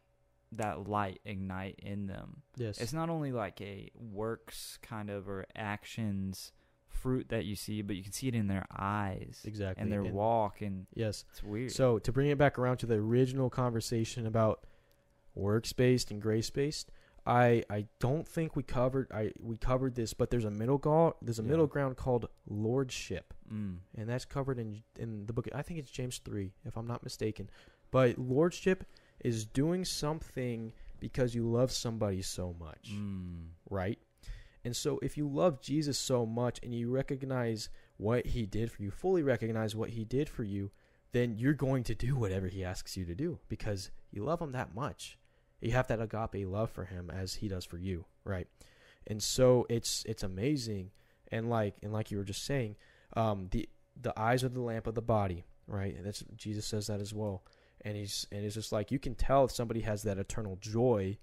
that light ignite in them Yes. it's not only like a works kind of or actions fruit that you see but you can see it in their eyes exactly. and their And- walk and Yes. it's weird So to bring it back around to the original conversation about works based and grace based, I I don't think we covered I we covered this, but there's a middle go- there's a Yeah. middle ground called lordship, mm. and that's covered in in the book. I think it's James three, if I'm not mistaken. But lordship is doing something because you love somebody so much Mm. right? And so if you love Jesus so much and you recognize what he did for you, fully recognize what he did for you, then you're going to do whatever he asks you to do because you love him that much. You have that agape love for him as he does for you, right? And so it's it's amazing and like and like you were just saying, um the the eyes are the lamp of the body, right? And that's Jesus says that as well. And he's and it's just like you can tell if somebody has that eternal joy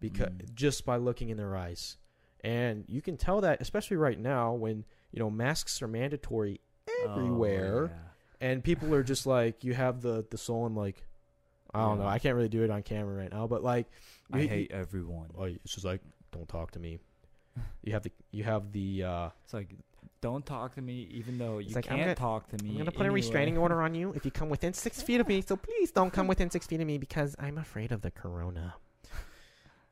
because Mm. just by looking in their eyes. And you can tell that especially right now when, you know, masks are mandatory everywhere Oh, yeah. and people are just like you have the the soul and like I don't know, I can't really do it on camera right now, but like I you- hate everyone. oh, it's just like don't talk to me. You have the you have the uh It's like, don't talk to me, even though you like, I'm can't gonna- talk to me. I'm gonna put a restraining order on you if you come within six feet of me. So please don't come within six feet of me because I'm afraid of the corona.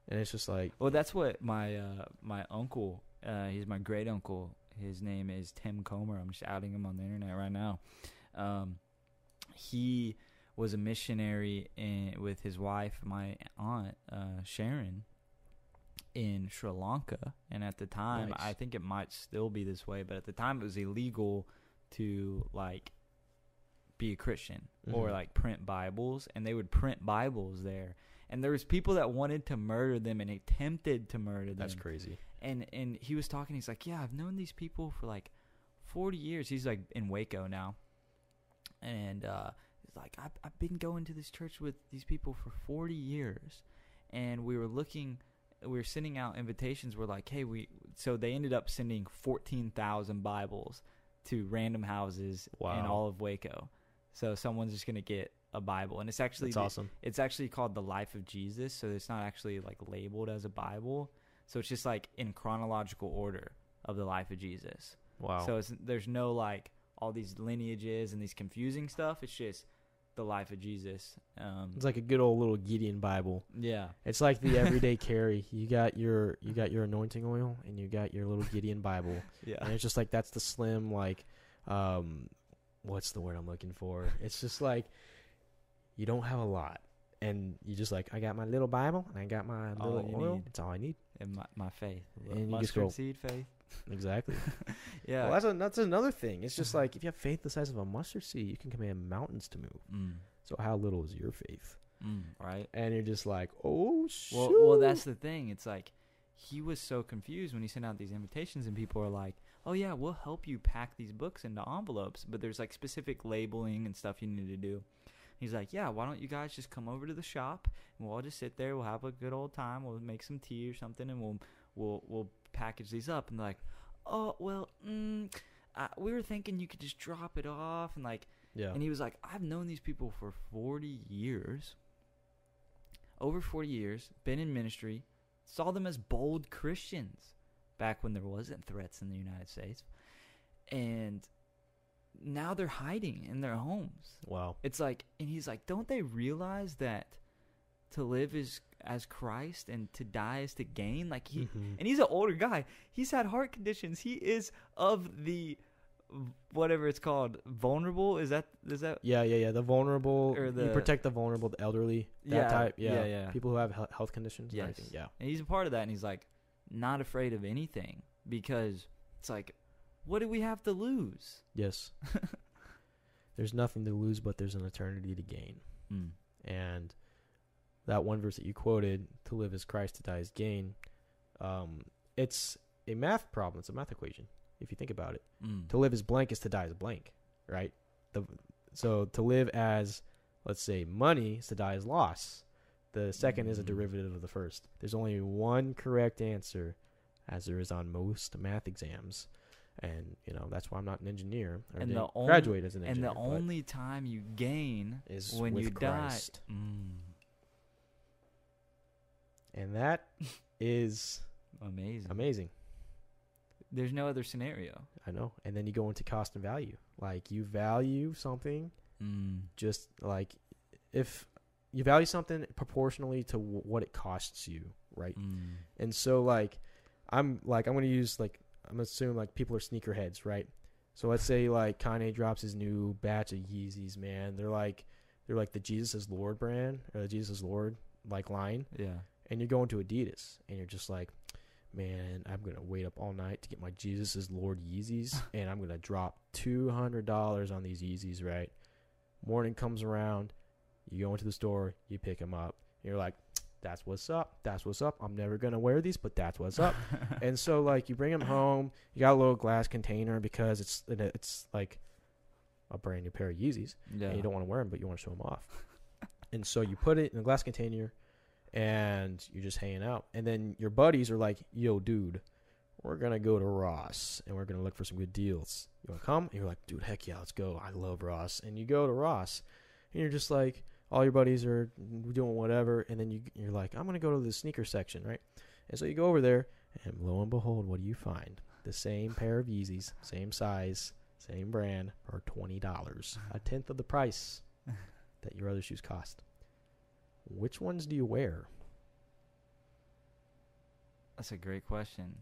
And it's just like, Well, that's what my uh, my uncle. Uh, he's my great uncle. His name is Tim Comer. I'm just outing him on the internet right now. Um, he was a missionary in, with his wife, my aunt uh, Sharon, in Sri Lanka. And at the time, Nice. I think it might still be this way, but at the time, it was illegal to like be a Christian or Mhm. like print Bibles, and they would print Bibles there. And there was people that wanted to murder them and attempted to murder them. that's crazy. And and he was talking. He's like, yeah, I've known these people for like forty years. He's like in Waco now, and uh, like, I've I've been going to this church with these people for forty years, and we were looking. We were sending out invitations. We're like, hey, we. So they ended up sending fourteen thousand Bibles to random houses in all of Waco. So someone's just gonna get a Bible, and it's actually That's awesome. it's actually called the life of jesus so it's not actually like labeled as a bible so it's just like in chronological order of the life of jesus Wow. so it's, there's no like all these lineages and these confusing stuff it's just the life of jesus um it's like a good old little Gideon Bible. yeah It's like the everyday carry. You got your you got your anointing oil and you got your little Gideon Bible. yeah And it's just like that's the slim like um what's the word I'm looking for? It's just like you don't have a lot. And you just like I got my little Bible and I got my All little oil. need. That's all I need. and my, my faith And you just mustard go- seed faith Exactly. yeah Well, that's a, that's another thing. It's just like if you have faith the size of a mustard seed, you can command mountains to move. mm, So how little is your faith? mm, right And you're just like, oh shoot. Well, well, that's the thing. It's like he was so confused when he sent out these invitations, and people are like, "Oh yeah, we'll help you pack these books into envelopes," but there's like specific labeling and stuff you need to do. He's like, "Yeah, why don't you guys just come over to the shop and we'll all just sit there. We'll have a good old time. We'll make some tea or something, and we'll we'll we'll package these up." And like, "Oh well, mm, uh, we were thinking you could just drop it off," and like. yeah. And he was like, I've known these people for 40 years. Over 40 years, been in ministry, saw them as bold Christians back when there wasn't threats in the United States. And now they're hiding in their homes. wow. It's like, and he's like, don't they realize that to live is as Christ and to die is to gain. Like he Mhm. and he's an older guy. He's had heart conditions. He is of the whatever it's called vulnerable. Is that is that Yeah, yeah, yeah. The vulnerable, Or you the- protect the vulnerable, the elderly, that Yeah, type. Yeah. yeah, yeah. People who have health conditions. Yes. Yeah. and he's a part of that and he's like not afraid of anything because it's like what do we have to lose? Yes. there's nothing to lose, but there's an eternity to gain. Mm. And that one verse that you quoted, "To live is Christ, to die is gain," um, it's a math problem. It's a math equation. If you think about it, Mm. to live as blank is to die as blank, right? The so to live as, let's say, money is to die as loss. The second is a Mm. derivative of the first. There's only one correct answer, as there is on most math exams, and you know that's why I'm not an engineer. Or And the only- graduate as an and the only time you gain is when you Christ. die. Mm. And that is Amazing. amazing. There's no other scenario. I know. And then you go into cost and value. Like you value something Mm. just like if you value something proportionally to w- what it costs you, right? Mm. And so like I'm like I'm going to use like I'm assuming like people are sneakerheads, right? So let's say like Kanye drops his new batch of Yeezys, man. They're like they're like the Jesus is Lord brand or the Jesus is Lord like line Yeah. And you're going to Adidas and you're just like, man, I'm gonna wait up all night to get my Jesus is Lord Yeezys and I'm gonna drop two hundred dollars on these Yeezys. Right? Morning comes around, you go into the store, you pick them up. You're like, that's what's up. That's what's up. I'm never gonna wear these, but that's what's up. and so like you bring them home, you got a little glass container because it's it's like a brand new pair of Yeezys yeah. and you don't want to wear them, but you want to show them off. and so you put it in a glass container, and you're just hanging out. And then your buddies are like, "Yo, dude, we're gonna go to Ross, and we're gonna look for some good deals. You wanna come?" And you're like, "Dude, heck yeah, let's go. I love Ross." And you go to Ross, and you're just like, all your buddies are doing whatever, and then you you're like, "I'm gonna go to the sneaker section, right?" And so you go over there, and lo and behold, what do you find? The same pair of Yeezys, same size, same brand, for twenty dollars, a tenth of the price that your other shoes cost. Which ones do you wear? That's a great question.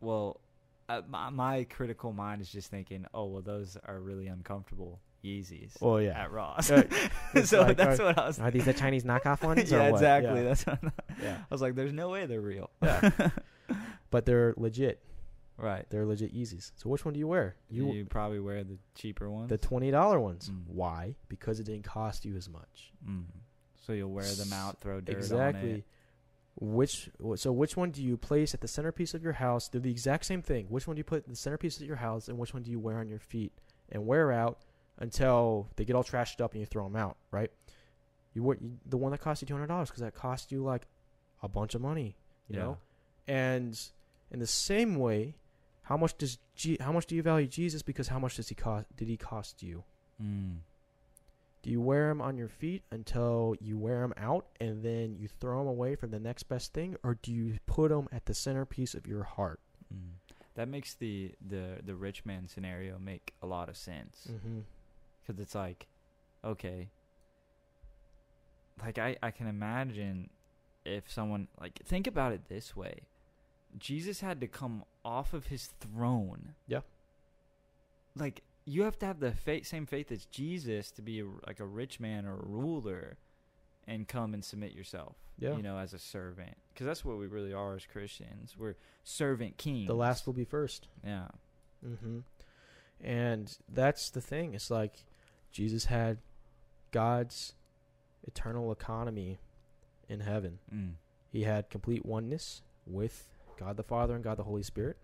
Well, uh, my, my critical mind is just thinking, oh, well, those are really uncomfortable Yeezys Oh yeah, at Ross. Uh, so like, that's are- what I was. are these the Chinese knockoff ones? or yeah, exactly. Yeah. That's what I, Yeah. I was like, there's no way they're real. Yeah. but they're legit. right. They're legit Yeezys. So which one do you wear? You, You, probably wear the cheaper ones. the twenty dollar ones. Mm. Why? Because it didn't cost you as much. Mm. So you'll wear them out, throw dirt on exactly. it. Which so which one do you place at the centerpiece of your house? They're the exact same thing. Which one do you put at the centerpiece of your house, and which one do you wear on your feet and wear out until they get all trashed up and you throw them out? Right? You wear you, the one that cost you two hundred dollars because that cost you like a bunch of money. You Yeah. know, and in the same way, how much does G, how much do you value Jesus? Because how much does he cost? Did he cost you? Mm. Do you wear them on your feet until you wear them out and then you throw them away for the next best thing, or do you put them at the centerpiece of your heart? Mm. That makes the, the the rich man scenario make a lot of sense Mm-hmm. because it's like, okay, like I I can imagine if someone like think about it this way, Jesus had to come off of his throne. Yeah. Like you have to have the faith, same faith as Jesus to be a, like a rich man or a ruler, and come and submit yourself. Yeah. You know, as a servant, because that's what we really are as Christians. We're servant kings. The last will be first. Yeah. Mm-hmm. And that's the thing. It's like Jesus had God's eternal economy in heaven. Mm. He had complete oneness with God the Father and God the Holy Spirit.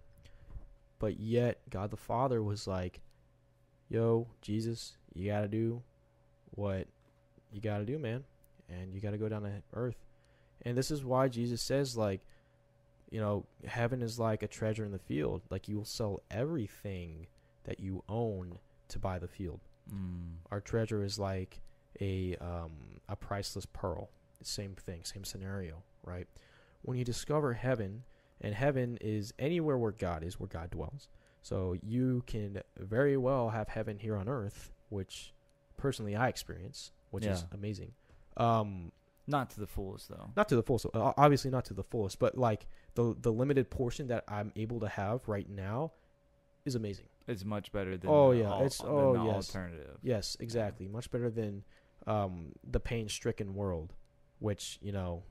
But yet, God the Father was like, yo, Jesus, you got to do what you got to do, man. And you got to go down to earth. And this is why Jesus says, like, you know, heaven is like a treasure in the field. Like, you will sell everything that you own to buy the field. Mm. Our treasure is like a um, a priceless pearl. Same thing, same scenario, right? When you discover heaven, and heaven is anywhere where God is, where God dwells. So you can very well have heaven here on earth, which personally I experience, which is amazing. Um, Not to the fullest though. Not to the fullest, obviously not to the fullest, but like the the limited portion that I'm able to have right now is amazing. It's much better than Oh, yeah, it's- oh, yes. alternative. Yes, exactly. Much better than um, the pain-stricken world, which you know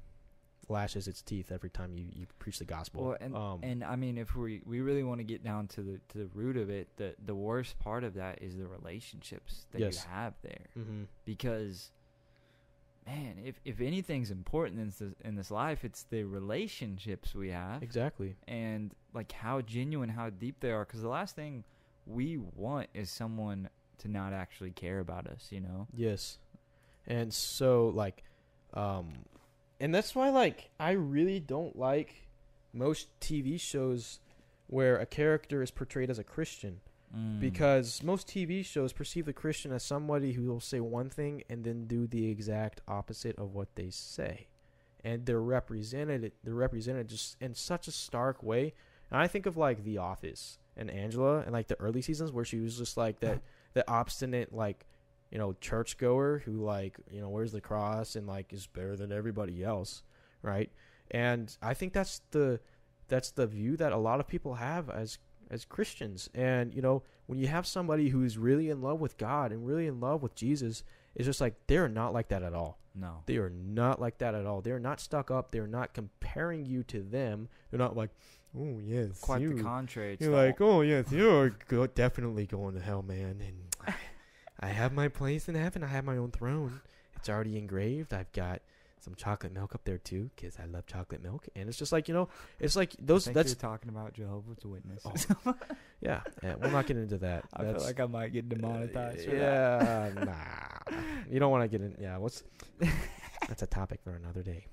lashes its teeth every time you, you preach the gospel. Well, and um, and I mean, if we we really want to get down to the to the root of it, the the worst part of that is the relationships that Yes. you have there, mhm. because. Man, if if anything's important in this in this life, it's the relationships we have, exactly. and like how genuine, how deep they are. Because the last thing we want is someone to not actually care about us. You know? Yes. And so like um and that's why like I really don't like most TV shows where a character is portrayed as a Christian Mm. because most TV shows perceive the Christian as somebody who will say one thing and then do the exact opposite of what they say. And they're represented they're represented just in such a stark way. And I think of like The Office and Angela and like the early seasons where she was just like that the obstinate like you know churchgoer who like you know wears the cross and like is better than everybody else, right? And I think that's the that's the view that a lot of people have as as Christians. And you know, when you have somebody who's really in love with God and really in love with Jesus, it's just like they're not like that at all. no. They are not like that at all. They're not stuck up. They're not comparing you to them. They're not like, oh yes, Quite you. the contrary. You're like, oh yes, you're go- definitely going to hell, man. And I have my place in heaven. I have my own throne. It's already engraved. I've got some chocolate milk up there too, because I love chocolate milk. And it's just like you know, it's like those. think That's you're talking about Jehovah's Witnesses. Oh, yeah, yeah. we're not getting into that. I feel That's- like I might get demonetized. for that. yeah, nah. You don't want to get in. Yeah, what's? That's a topic for another day.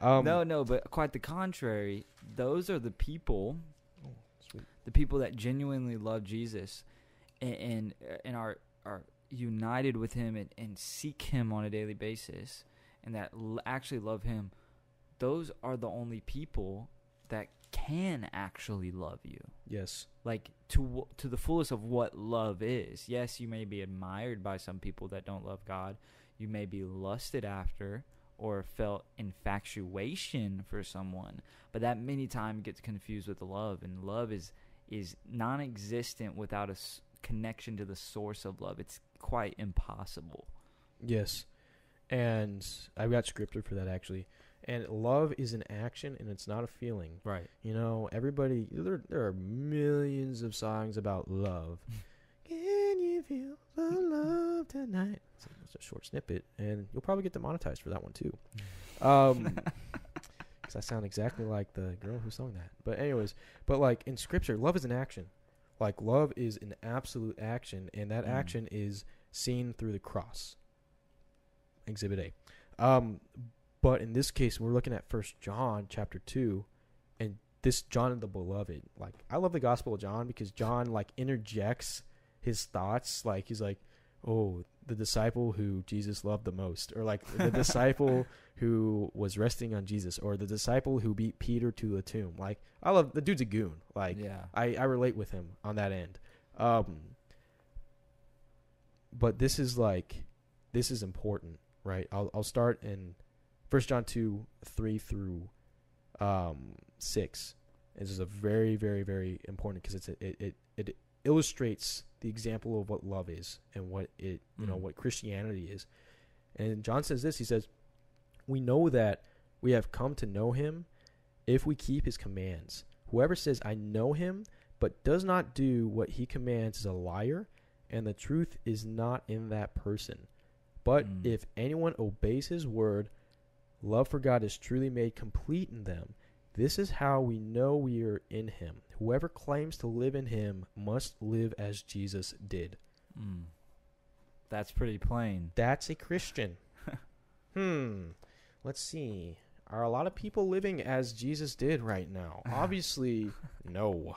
Um, no, no, but quite the contrary. Those are the people, Oh, sweet. the people that genuinely love Jesus, and and, and are are united with Him and, and seek Him on a daily basis, and that l- actually love Him. Those are the only people that can actually love you. Yes. like to w- to the fullest of what love is. Yes, you may be admired by some people that don't love God. You may be lusted after or felt infatuation for someone, but that many times gets confused with love, and love is is non-existent without a s- connection to the source of love. It's quite impossible. Yes. And I've got scripture for that actually. And love is an action and it's not a feeling. Right. You know, everybody there there are millions of songs about love. Can you feel the love tonight? It's a, it's a short snippet, and you'll probably get demonetized for that one too. Um, because I sound exactly like the girl who sung that. But anyways, but like in scripture, love is an action. Like love is an absolute action, and that Mm. action is seen through the cross. Exhibit A. Um, but in this case, we're looking at First John chapter two, and this John the beloved. Like I love the Gospel of John because John like interjects his thoughts. Like he's like, "Oh, the disciple who Jesus loved the most," or like the disciple who was resting on Jesus, or the disciple who beat Peter to the tomb. Like I love the dude's a goon. Like yeah. I, I relate with him on that end. Um, but this is like, this is important, right? I'll, I'll start in First John 2, 3 through um, 6. This is a very, very, very important because it's a, it, it, it illustrates the example of what love is and what it, you know, Mm. what Christianity is. And John says this, he says, we know that we have come to know him if we keep his commands. Whoever says, I know him, but does not do what he commands is a liar, and the truth is not in that person. But Mm. if anyone obeys his word, love for God is truly made complete in them. This is how we know we are in him. Whoever claims to live in him must live as Jesus did. Mm. That's pretty plain. That's a Christian. hmm. Let's see. Are a lot of people living as Jesus did right now? Obviously, no.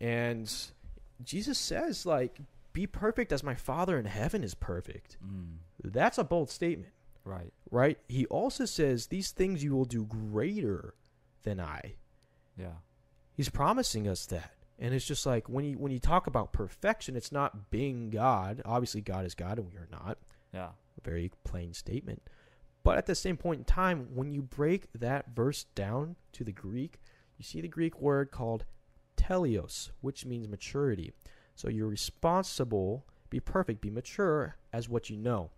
And Jesus says, like, be perfect as my Father in heaven is perfect. Mm. That's a bold statement, Right. right? He also says, these things you will do greater than I. Yeah. He's promising us that. And it's just like when you when you talk about perfection, it's not being God. Obviously God is God and we are not Yeah. a very plain statement. But at the same point in time, when you break that verse down to the Greek, you see the Greek word called teleios, which means maturity. So you're responsible, be perfect, be mature as what you know.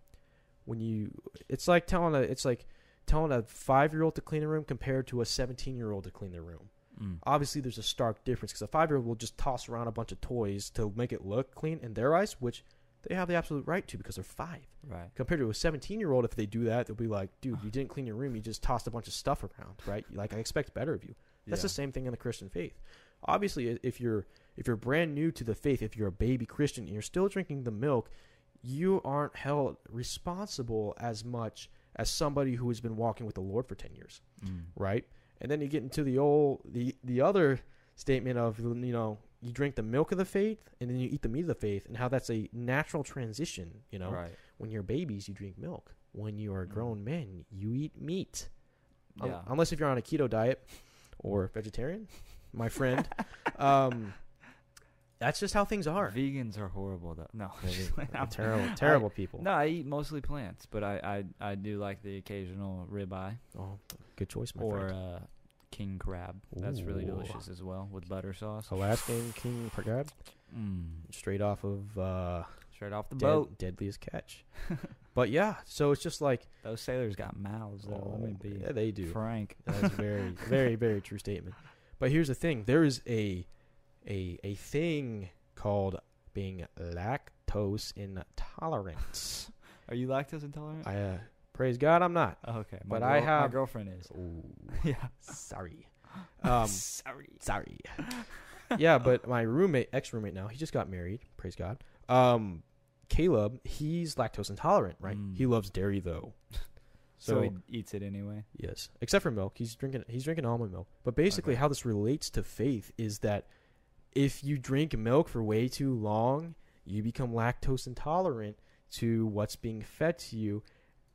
When you, it's like telling a, it's like telling a five year old to clean the room compared to a 17 year old to clean their room. Mm. Obviously, there's a stark difference because a five year old will just toss around a bunch of toys to make it look clean in their eyes, which they have the absolute right to because they're five. Right. Compared to a 17 year old, if they do that, they'll be like, dude, you didn't clean your room. You just tossed a bunch of stuff around, right? Like, I expect better of you. That's yeah. the same thing in the Christian faith. Obviously, if you're if you're brand new to the faith, if you're a baby Christian and you're still drinking the milk, you aren't held responsible as much as somebody who has been walking with the Lord for 10 years, Mm. right? And then you get into the old the the other statement of you know you drink the milk of the faith and then you eat the meat of the faith and how that's a natural transition. You know, Right. when you're babies, you drink milk. When you are Mm. grown men, you eat meat. Yeah. unless if you're on a keto diet or vegetarian, my friend. um, that's just how things are. Vegans are horrible though. No. They're I'm- terrible, terrible people. No, I eat mostly plants, but I I, I do like the occasional ribeye Oh, good choice, my or friend. Or uh, king crab. That's really delicious as well with butter sauce. Alaskan king crab, Mm. straight off of uh, Straight off the Dead- boat. Deadliest Catch. but yeah, so it's just like Those sailors got mouths though. Let me oh, be yeah, they do. frank. That's a very, very, very true statement. But here's the thing: there is a, a, a thing called being lactose intolerant. Are you lactose intolerant? I uh, praise God, I'm not. oh, okay. My but I have my girlfriend is. Ooh, yeah. sorry. Um, Sorry. sorry. yeah, but my roommate, ex roommate now, he just got married. Praise God. Um, Caleb, he's lactose intolerant, right? Mm. He loves dairy though. So, So, he eats it anyway. yes, except for milk, he's drinking he's drinking almond milk. But basically, Okay. how this relates to faith is that if you drink milk for way too long, you become lactose intolerant to what's being fed to you.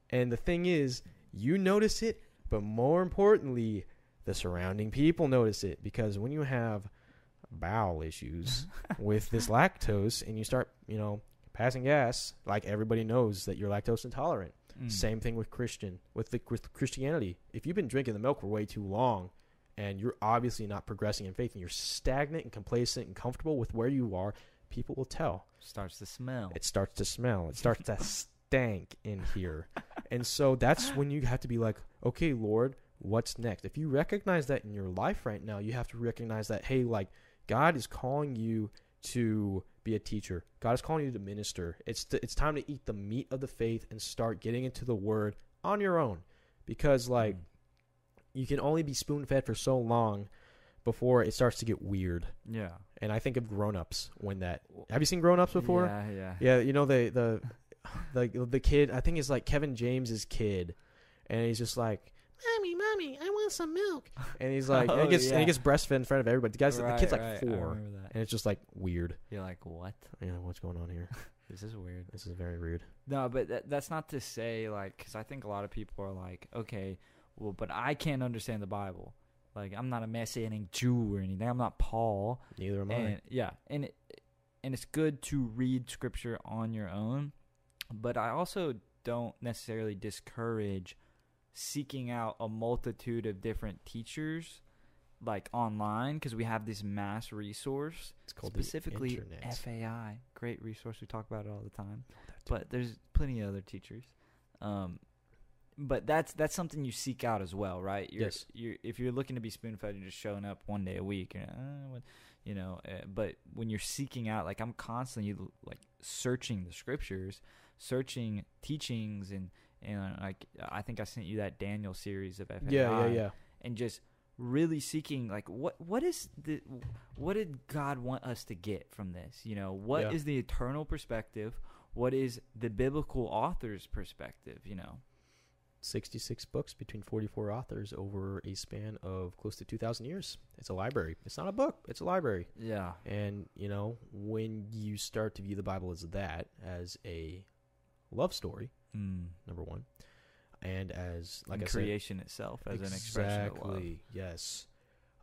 And the thing is, you notice it, but more importantly, the surrounding people notice it because when you have bowel issues with this lactose and you start, you know, passing gas, like everybody knows that you're lactose intolerant. Mm. Same thing with Christian with the with Christianity. If you've been drinking the milk for way too long and you're obviously not progressing in faith and you're stagnant and complacent and comfortable with where you are, people will tell. Starts to smell. It starts to smell. It starts to stank in here. And so that's when you have to be like, "Okay, Lord, what's next?" If you recognize that in your life right now, you have to recognize that hey, like God is calling you to be a teacher. God is calling you to minister. It's it's time to eat the meat of the faith and start getting into the word on your own. Because like Mm. You can only be spoon fed for so long before it starts to get weird. yeah. And I think of grown ups when that have you seen grown ups before? Yeah, yeah. Yeah, you know the the the the kid. I think it's like Kevin James's kid, and he's just like, "Mommy, mommy, I want some milk." And he's like, and Oh, he gets and he gets breastfed in front of everybody. The guy's the kid's like Right, right, four, and it's just like weird. You're like, what? Yeah, what's going on here? This is weird. This is very rude. No, but that, that's not to say like because I think a lot of people are like, okay, well, but I can't understand the Bible. Like I'm not a messianic Jew or anything. I'm not Paul. Neither am I. Yeah, and it, and it's good to read scripture on your own, but I also don't necessarily discourage seeking out a multitude of different teachers like online because we have this mass resource It's called specifically the. FAI, great resource. We talk about it all the time. But there's plenty of other teachers. Um, but that's that's something you seek out as well, right? You're, Yes. You're, if you're looking to be spoon fed, you're just showing up one day a week. Uh, you know. Uh, but when you're seeking out, like I'm constantly like searching the scriptures, searching teachings, and and uh, like I think I sent you that Daniel series of FAI yeah, yeah, yeah. and just really seeking like what what is the what did God want us to get from this? You know, what is Yeah. the eternal perspective? What is the biblical author's perspective? You know, 66 books between 44 authors over a span of close to 2,000 years. It's a library. It's not a book, it's a library. yeah, And, you know, when you start to view the Bible as that, as a love story, mm. number one, and as, like and I said, creation itself as an expression of love. Exactly. Yes.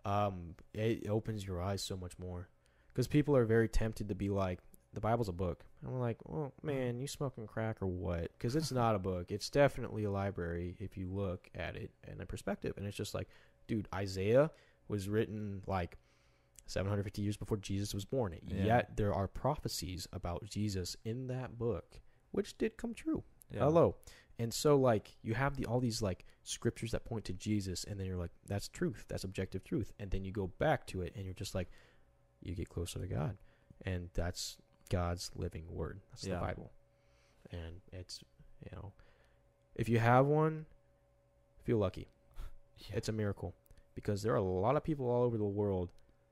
Um, it opens your eyes so much more because people are very tempted to be like, the Bible's a book. I'm like, well, mm-hmm. man, you smoking crack or what? Because it's not a book. It's definitely a library if you look at it in a perspective. And it's just like, dude, Isaiah was written like 750 years before Jesus was born. Yeah. Yet there are prophecies about Jesus in that book, which did come true. Yeah. Hello. And so like you have the all these like scriptures that point to Jesus and then you're like that's truth, that's objective truth. And then you go back to it and you're just like you get closer to God. And that's God's living word. That's Yeah. the Bible. And it's you know if you have one, feel lucky. Yeah. It's a miracle because there are a lot of people all over the world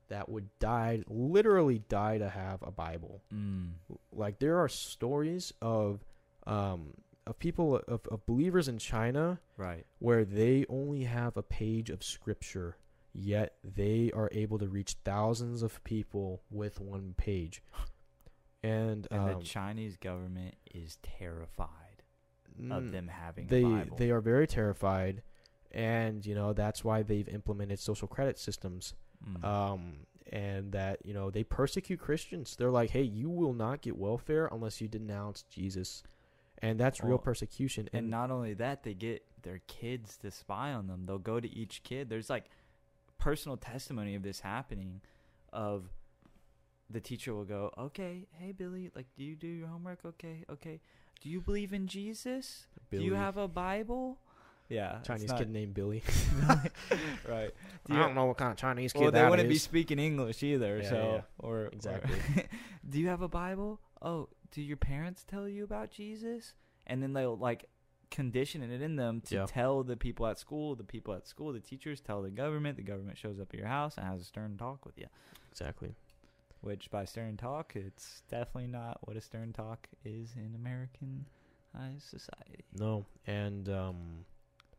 that would die literally die to have a Bible Mm. like there are stories of um of people of, of believers in China Right. where they only have a page of scripture yet they are able to reach thousands of people with one page and, And um, the Chinese government is terrified of mm, them having they they are very terrified and you know that's why they've implemented social credit systems Mm. um, and that you know they persecute Christians. They're like, hey, you will not get welfare unless you denounce Jesus, and that's real Well, persecution. and not only that, they get their kids to spy on them. They'll go to each kid. There's like personal testimony of this happening of the teacher will go, "Okay, hey Billy, like do you do your homework? Okay, okay. Do you believe in Jesus? Billy, Do you have a Bible?" Yeah, Chinese not- kid named Billy. right. Do I you- don't know what kind of Chinese kid well, they wouldn't be speaking English either. Yeah, so, yeah. or or- Exactly. do you have a Bible? Oh, do your parents tell you about Jesus? And then they'll like condition it in them to Yeah. tell the people at school, the people at school, the teachers tell the government. The government shows up at your house and has a stern talk with you. exactly. Which by stern talk, it's definitely not what a stern talk is in American high society. No, and um,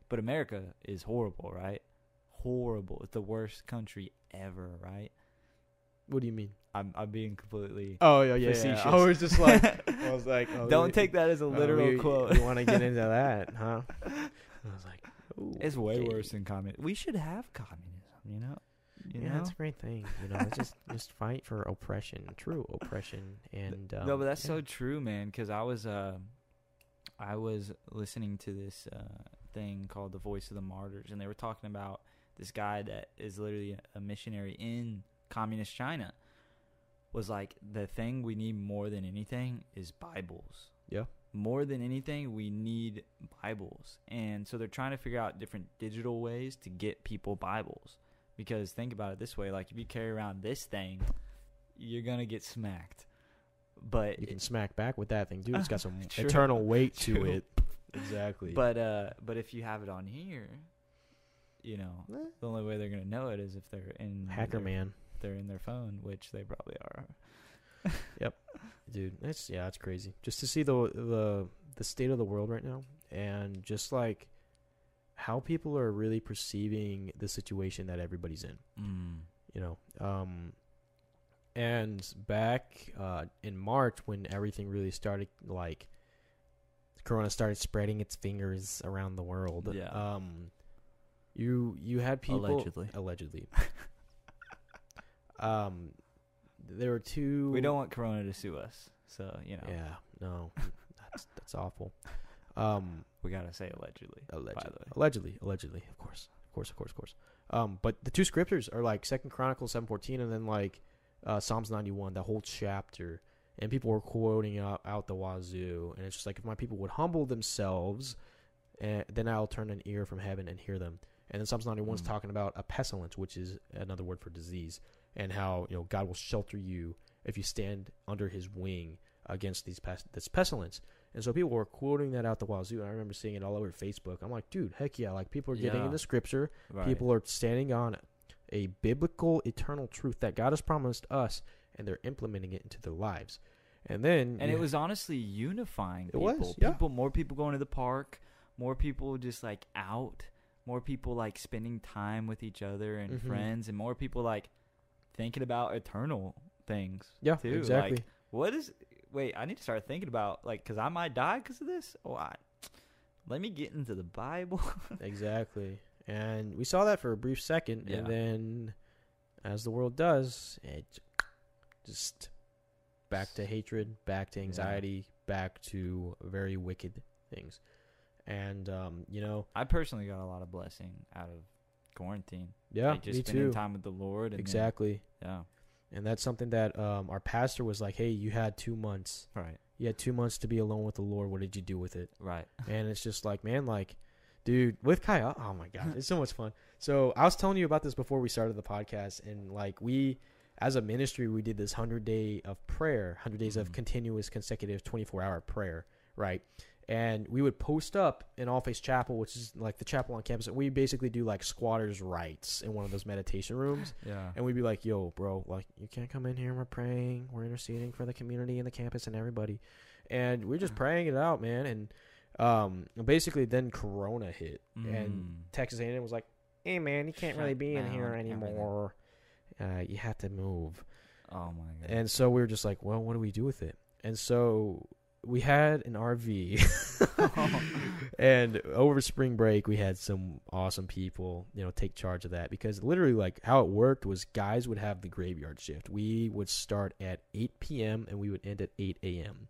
But America is horrible, right? Horrible. It's the worst country ever, right? what do you mean? I'm I'm being completely Oh yeah, yeah. facetious. I was just like, I was like, oh, Don't we- take that as a oh, literal we- quote. You want to get into that, huh? I was like, It's way worse than communism. We should have communism, you know? You yeah, know? it's a great thing. You know, just just fight for oppression, true oppression, and um, no, but that's yeah. so true, man. Because I was, uh, I was listening to this uh, thing called "The Voice of the Martyrs," and they were talking about this guy that is literally a missionary in communist China. Was like the thing we need more than anything is Bibles. Yeah. More than anything, we need Bibles, and so they're trying to figure out different digital ways to get people Bibles. Because think about it this way: like if you carry around this thing, you're gonna get smacked. But You can smack back with that thing, dude. It's got some True. eternal weight to True. it. Exactly. But uh, but if you have it on here, you know, Eh, the only way they're gonna know it is if they're in hacker their, man, They're in their phone, which they probably are. Yep, dude. That's yeah, that's crazy. Just to see the the the state of the world right now, and just like how people are really perceiving the situation that everybody's in. Mm. you know um and back uh in march when everything really started like corona started spreading its fingers around the world Yeah. um you you had people Allegedly. allegedly um there were two We don't want Corona to sue us, so you know yeah no that's that's awful um we gotta say allegedly. allegedly. allegedly. Allegedly. Of course. Of course. Of course. Of course. Um but the two scriptures are like second chronicles 714 and then like uh psalms 91 that whole chapter. And people were quoting out, out the wazoo. And it's just like if my people would humble themselves and then i'll turn an ear from heaven and hear them. And then psalms 91 is Mm. talking about a pestilence which is another word for disease and how you know god will shelter you if you stand under his wing against these pest- this pestilence and so people were quoting that out the wazoo. And I remember seeing it all over Facebook. I'm like, dude, heck yeah! Like people are getting Yeah. into scripture. Right. People are standing on a biblical, eternal truth that God has promised us, and they're implementing it into their lives. And then, and you- it was honestly unifying It people. was, yeah. People, more people going to the park, more people just like out, more people like spending time with each other and Mhm. friends, and more people like thinking about eternal things. yeah, too, exactly. like- What is? Wait, I need to start thinking about like because I might die because of this. Oh, I, let me get into the Bible. exactly. And we saw that for a brief second, Yeah. and then, as the world does, it just back to hatred, back to Yeah. anxiety, back to very wicked things. And um, you know, I personally got a lot of blessing out of quarantine. yeah, like just me spending too. time with the Lord. And then- Exactly. yeah. And that's something that um, our pastor was like, "Hey, you had two months. Right. You had two months to be alone with the Lord. What did you do with it?" Right. and it's just like, man, like, dude, with Kaya, oh my god, it's so much fun. So I was telling you about this before we started the podcast, and like we, as a ministry, we did this hundred day of prayer, hundred days of Mhm. continuous, consecutive, twenty four hour prayer, right? And we would post up in All Faiths Chapel, which is like the chapel on campus. And we basically do like squatters' rights in one of those meditation rooms. Yeah. And we'd be like, yo, bro, like, you can't come in here we're praying. We're interceding for the community and the campus and everybody. And we're just praying it out, man. And um, basically, then Corona hit. And Mm. Texas A&M was like, hey, man, you can't really Shut be in here anymore. Uh, you have to move. oh my god. And so we were just like, well, what do we do with it? And so we had an RV. and over spring break, we had some awesome people, you know, take charge of that because literally, like, how it worked was guys would have the graveyard shift. We would start at 8 p.m. and we would end at 8 a.m.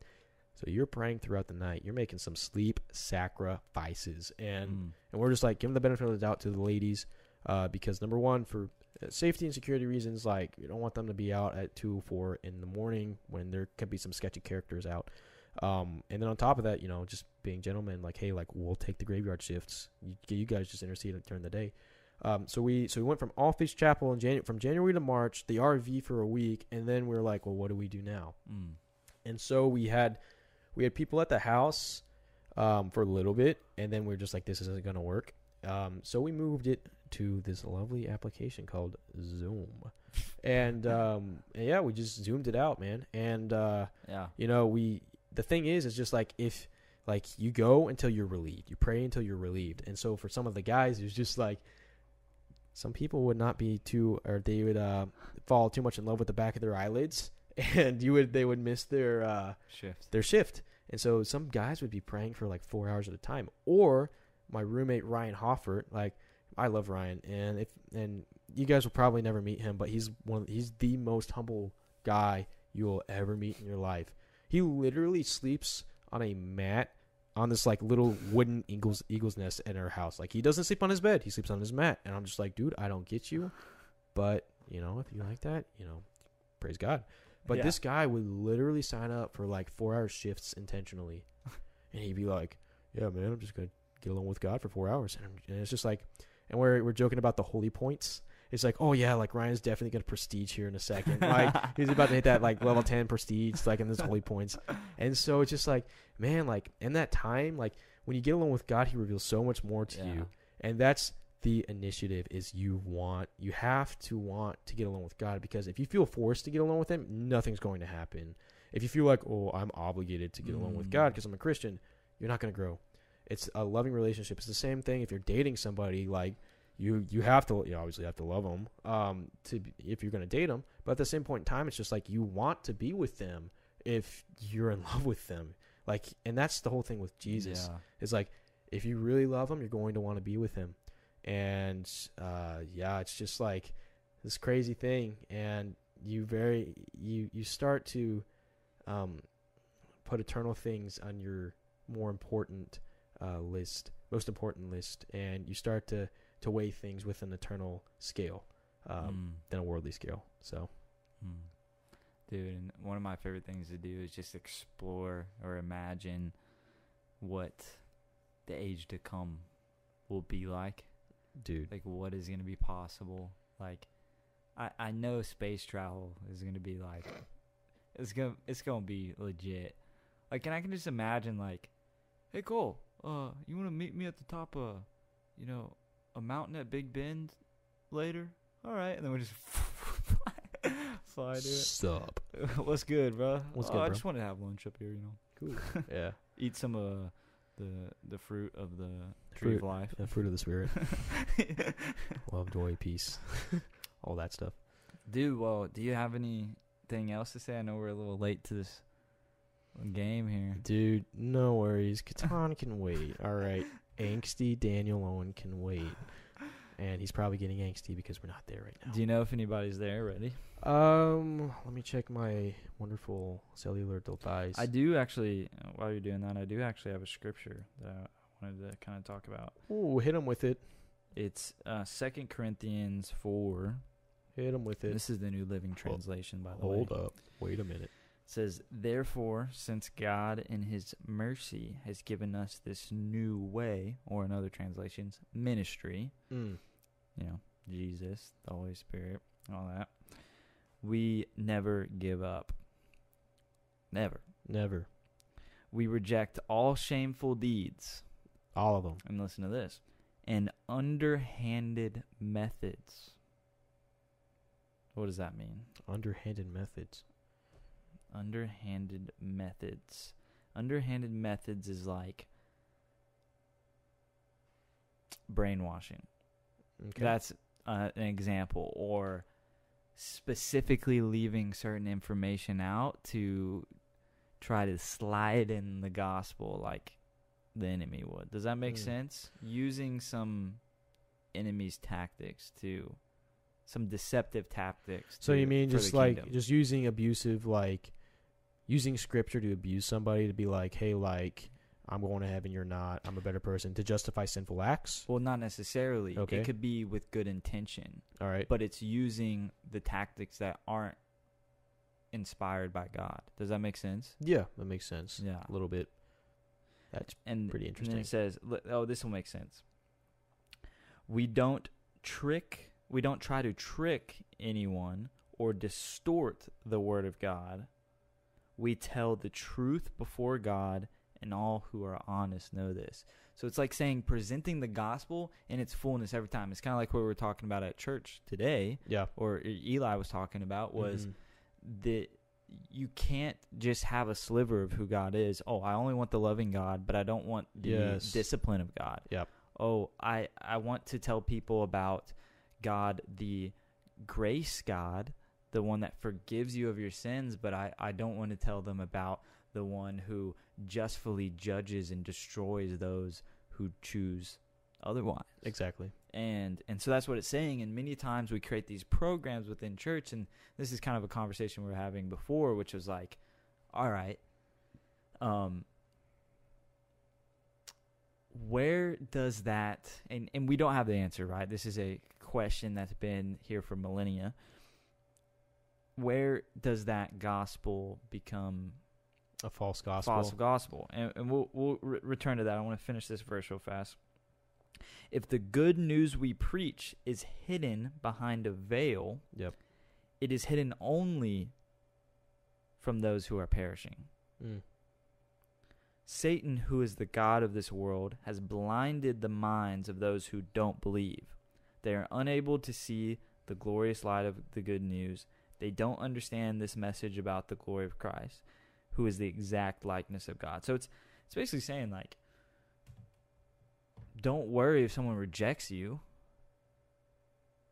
So you're praying throughout the night. You're making some sleep sacrifices. And Mm. and we're just like giving the benefit of the doubt to the ladies uh, because number one for uh, safety and security reasons like you don't want them to be out at 2 4 in the morning when there could be some sketchy characters out um, and then on top of that you know just being gentlemen like hey like we'll take the graveyard shifts you, you guys just intercede during the day um, so we so we went from all faiths chapel in Janu- from january to march the rv for a week and then we were like well what do we do now Mm. and so we had we had people at the house um, for a little bit, and then we are just like, this isn't gonna work. Um, so we moved it to this lovely application called Zoom, and, um, and yeah, we just zoomed it out, man. And uh, Yeah. you know, we the thing is, is just like if like you go until you're relieved, you pray until you're relieved, and so for some of the guys, it's just like some people would not be too, or they would uh, fall too much in love with the back of their eyelids, and you would they would miss their. Uh, Shift. their shift. And so some guys would be praying for like four hours at a time. Or my roommate Ryan Hoffert, like I love Ryan, and if and you guys will probably never meet him, but he's one. He's the most humble guy you will ever meet in your life. He literally sleeps on a mat on this like little wooden eagles eagle's nest in our house. Like he doesn't sleep on his bed; he sleeps on his mat. And I'm just like, dude, I don't get you, but you know, if you like that, you know, praise God. But Yeah. this guy would literally sign up for like four hour shifts intentionally. and he'd be like, Yeah, man, I'm just going to get along with God for four hours. And, and it's just like, and we're, we're joking about the holy points. It's like, oh, yeah, like Ryan's definitely to prestige here in a second. Like, he's about to hit that like level 10 prestige, like in this holy points. And so it's just like, man, like in that time, like when you get along with God, he reveals so much more to Yeah. you. And that's the initiative is you want you have to want to get along with God because if you feel forced to get along with him, nothing's going to happen. If you feel like, "Oh, I'm obligated to get along with Mm. God because I'm a Christian," you're not going to grow. It's a loving relationship. It's the same thing if you're dating somebody like you you have to you obviously have to love them um to if you're going to date them, but at the same point in time it's just like you want to be with them if you're in love with them. Like and that's the whole thing with Jesus. Yeah. It's like if you really love him, you're going to want to be with him. And uh, yeah, it's just like this crazy thing, and you very you you start to um, put eternal things on your more important uh, list, most important list, and you start to to weigh things with an eternal scale um, Mm. than a worldly scale. So Mm. Dude, and one of my favorite things to do is just explore or imagine what the age to come will be like. dude, Like what is going to be possible. Like I I know space travel is going to be like it's going to it's to be legit. Like and I can just imagine like hey Cole, uh you want to meet me at the top of you know a mountain at Big Bend later? All right, and then we just fly to it. stop. What's good, bro? What's oh, good, I bro? just want to have lunch up here, you know. Cool. yeah, Eat some uh the the fruit of the tree of life. the fruit of the spirit, love, joy, peace, all that stuff. Dude, well, do you have anything else to say? I know we're a little late to this game here. Dude, no worries. Catan can wait. All right. Angsty Daniel Owen can wait. and he's probably getting angsty because we're not there right now. Do you know if anybody's there ready? Um, let me check my wonderful cellular device. I do actually. uh, While you're doing that, I do actually have a scripture that I wanted to kind of talk about. Ooh, hit him with it. It's uh, Second Corinthians four. Hit him with it. This is the New Living Translation, by the way. Hold up. Wait a minute. Says, Therefore, since God in his mercy has given us this new way, or in other translations, ministry, Mm. you know, Jesus, the Holy Spirit, all that, we never give up. Never. Never. We reject all shameful deeds. All of them. And listen to this and underhanded methods. What does that mean? Underhanded methods. Underhanded methods. Underhanded methods is like brainwashing. Okay. That's uh, an example. Or specifically leaving certain information out to try to slide in the gospel like the enemy would. Does that make Mm. sense? Using some enemy's tactics to some deceptive tactics. so to- you mean just like kingdom. just using abusive like using scripture to abuse somebody to be like, hey, like I'm going to heaven, you're not. I'm a better person to justify sinful acts. well, not necessarily. Okay. It could be with good intention, All right. but it's using the tactics that aren't inspired by God. Does that make sense? yeah, that makes sense. Yeah. A little bit. That's and Pretty And interesting. it says, "Oh, this will make sense." We don't trick. We don't try to trick anyone or distort the word of God. We tell the truth before God, and all who are honest know this. So it's like saying presenting the gospel in its fullness every time. It's kind of like what we were talking about at church today, yeah. or Eli was talking about was Mhm. that you can't just have a sliver of who God is. Oh, I only want the loving God, but I don't want the Yes. discipline of God. Yep. Oh, I I want to tell people about God, the grace God, the one that forgives you of your sins, but I I don't want to tell them about the one who justfully judges and destroys those who choose otherwise. Exactly. and and so that's what it's saying and many times we create these programs within church and this is kind of a conversation we were having before which was like all right um where does that and and we don't have the answer right? This is a question that's been here for millennia where does that gospel become A false gospel. false gospel. And, and we'll, we'll re- return to that. I want to finish this verse real fast. If the good news we preach is hidden behind a veil, Yep. it is hidden only from those who are perishing. Mm. Satan, who is the God of this world, has blinded the minds of those who don't believe. They are unable to see the glorious light of the good news. They don't understand this message about the glory of Christ, who is the exact likeness of God. So it's it's basically saying like don't worry if someone rejects you.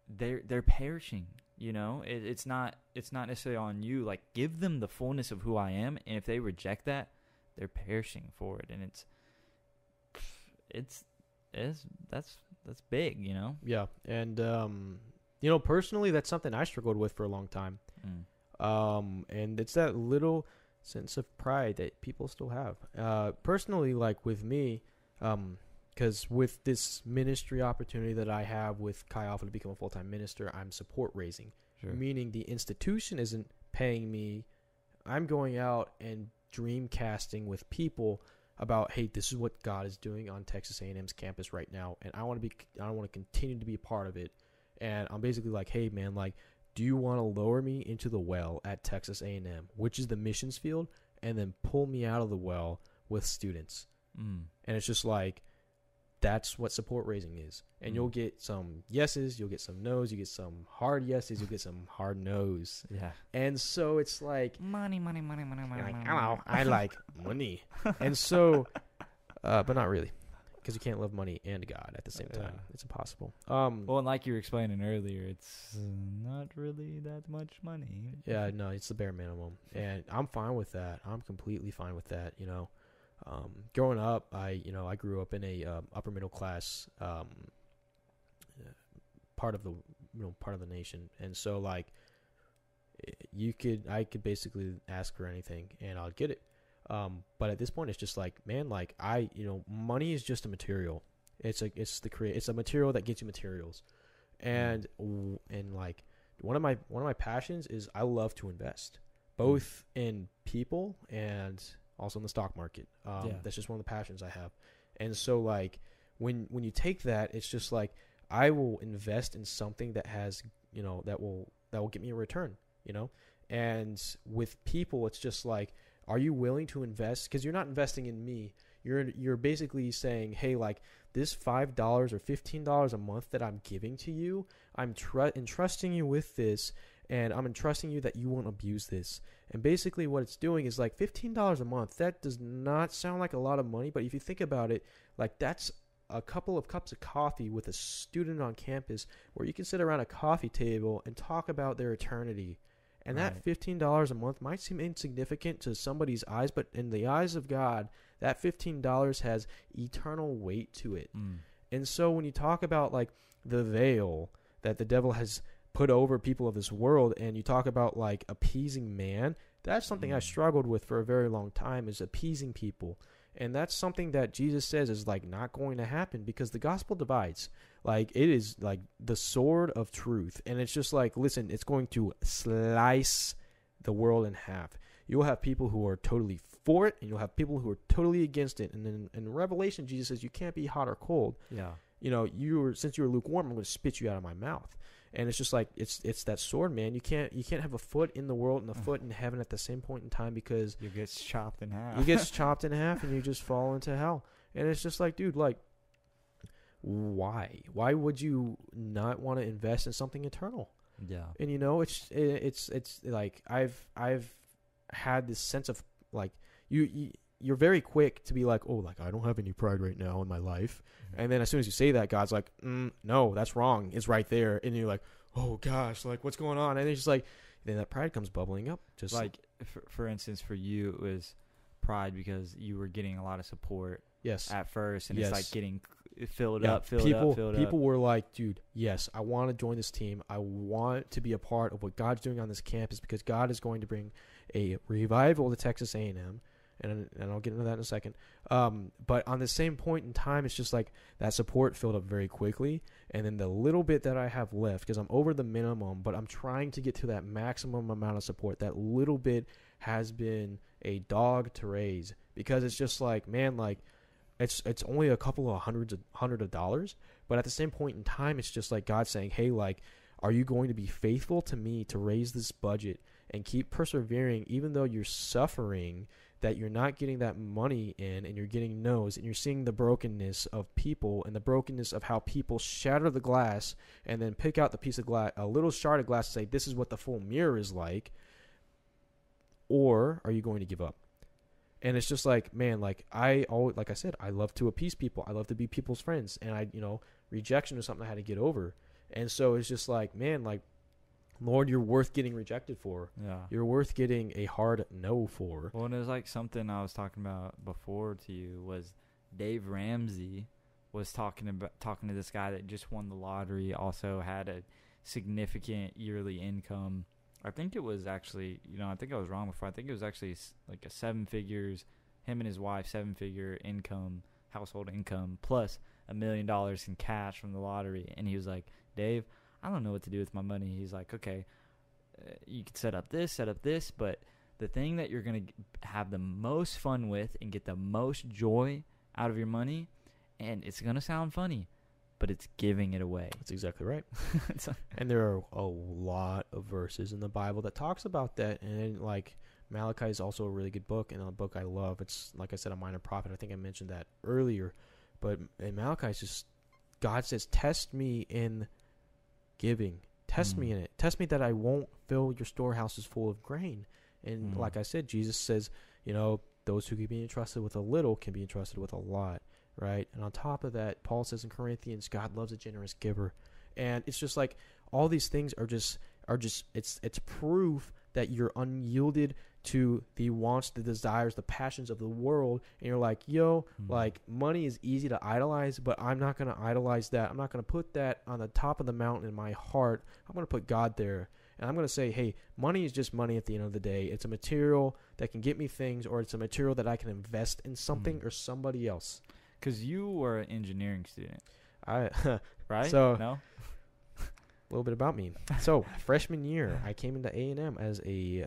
They're they're perishing. You know, it, it's not it's not necessarily on you. Like, give them the fullness of who I am, and if they reject that, they're perishing for it, and it's it's it's that's that's big. You know. Yeah. And um you know, personally that's something I struggled with for a long time. Mm. Um and it's that little sense of pride that people still have. Uh personally like with me um cuz with this ministry opportunity that I have with Chi Alpha to become a full-time minister, I'm support raising. Sure. meaning the institution isn't paying me. I'm going out and dream casting with people about, hey, this is what God is doing on Texas A&M's campus right now, and I want to be, I want to continue to be a part of it. And I'm basically like, hey, man, like, do you want to lower me into the well at Texas A&M, which is the missions field, and then pull me out of the well with students? Mm. And it's just like, that's what support raising is. And Mm. you'll get some yeses, you'll get some nos, you get some hard yeses, you'll get some hard nos. Yeah. And so it's like, Money, money, money, money, money. like money." I like money. And so, uh, but not really. Because you can't love money and God at the same time. Yeah. It's impossible. Um, Well, and like you were explaining earlier, it's not really that much money. yeah, no, it's the bare minimum. And I'm fine with that. I'm completely fine with that, you know. Um, growing up, I, you know, I grew up in a um, upper middle class um, part of the you know part of the nation, and so like eh, you could I could basically ask for anything and I'll get it. Um, but at this point, it's just like man, like I you know money is just a material. It's a it's the create it's a material that gets you materials, and and like one of my one of my passions is I love to invest both in people and also in the stock market. Um, Yeah. That's just one of the passions I have. And so like when when you take that, it's just like I will invest in something that has you know that will that will get me a return. You know, and with people, it's just like, are you willing to invest? Because you're not investing in me. You're you're basically saying, hey, like this five dollars or fifteen dollars a month that I'm giving to you, I'm tr- entrusting you with this, and I'm entrusting you that you won't abuse this. And basically, what it's doing is like fifteen dollars a month. That does not sound like a lot of money, but if you think about it, like that's a couple of cups of coffee with a student on campus, where you can sit around a coffee table and talk about their eternity. And that fifteen dollars a month might seem insignificant to somebody's eyes, but in the eyes of God, that fifteen dollars has eternal weight to it. Mm. And so when you talk about like the veil that the devil has put over people of this world and you talk about like appeasing man, that's something I Mm. struggled with for a very long time is appeasing people. And that's something that Jesus says is like not going to happen because the gospel divides. Like it is like the sword of truth. And it's just like, listen, it's going to slice the world in half. You'll have people who are totally for it, and you'll have people who are totally against it. And then in Revelation, Jesus says you can't be hot or cold Yeah. you know, you were since you were lukewarm, I'm going to spit you out of my mouth. And it's just like it's it's that sword, man. You can't you can't have a foot in the world and a mm. foot in heaven at the same point in time because You get chopped in half. you get chopped in half and you just fall into hell. And it's just like, dude, like, why? Why would you not want to invest in something eternal? yeah. and you know it's it, it's it's like i've i've had this sense of like you, you you're very quick to be like oh like i don't have any pride right now in my life. And then as soon as you say that god's like mm, no that's wrong. It's right there. And you're like oh gosh like what's going on? And it's just like then that pride comes bubbling up just like for, for instance for you it was pride because you were getting a lot of support yes. at first and it's like getting filled Yeah, up filled people up. filled people up were like dude yes i want to join this team. I want to be a part of what god's doing on this campus because god is going to bring a revival to texas a&m and, and i'll get into that in a second. Um, but on the same point in time it's just like that support filled up very quickly. And then the little bit that i have left because i'm over the minimum but i'm trying to get to that maximum amount of support. That little bit has been a dog to raise because it's just like man like it's it's only a couple of hundreds of hundred of dollars. But at the same point in time it's just like god saying hey like are you going to be faithful to me to raise this budget and keep persevering even though you're suffering that you're not getting that money in and you're getting no's and you're seeing the brokenness of people and the brokenness of how people shatter the glass and then pick out the piece of glass a little shard of glass and say this is what the full mirror is like or are you going to give up? And it's just like man like i always like i said i love to appease people. I love to be people's friends. And i you know rejection is something i had to get over. And so it's just like man like lord you're worth getting rejected for. Yeah. You're worth getting a hard no for. Well and it was like something i was talking about before to you was dave ramsey was talking about talking to this guy that just won the lottery also had a significant yearly income. I think it was actually you know i think i was wrong before. I think it was actually like a seven figures him and his wife seven figure income household income plus a million dollars in cash from the lottery. And he was like dave i don't know what to do with my money. He's like okay uh, you could set up this set up this but the thing that you're going to have the most fun with and get the most joy out of your money and it's going to sound funny but it's giving it away. That's exactly right. And there are a lot of verses in the bible that talks about that and like malachi is also a really good book and a book i love. It's like i said a minor prophet. I think i mentioned that earlier but in malachi it's just god says test me in giving. Test me Mm. in it. Test me that i won't fill your storehouses full of grain. And Mm. like i said jesus says you know those who can be entrusted with a little can be entrusted with a lot right? And on top of that paul says in corinthians god loves a generous giver. And it's just like all these things are just are just it's it's proof that you're unyielded to the wants, the desires, the passions of the world, and you're like, yo, Mhm. like money is easy to idolize, but I'm not gonna idolize that. I'm not gonna put that on the top of the mountain in my heart. I'm gonna put God there. And I'm going to say, hey, money is just money at the end of the day. It's a material that can get me things, or it's a material that I can invest in something Mhm. or somebody else. Because you were an engineering student, I a right? So- no. little bit about me. So freshman year, I came into A and M as a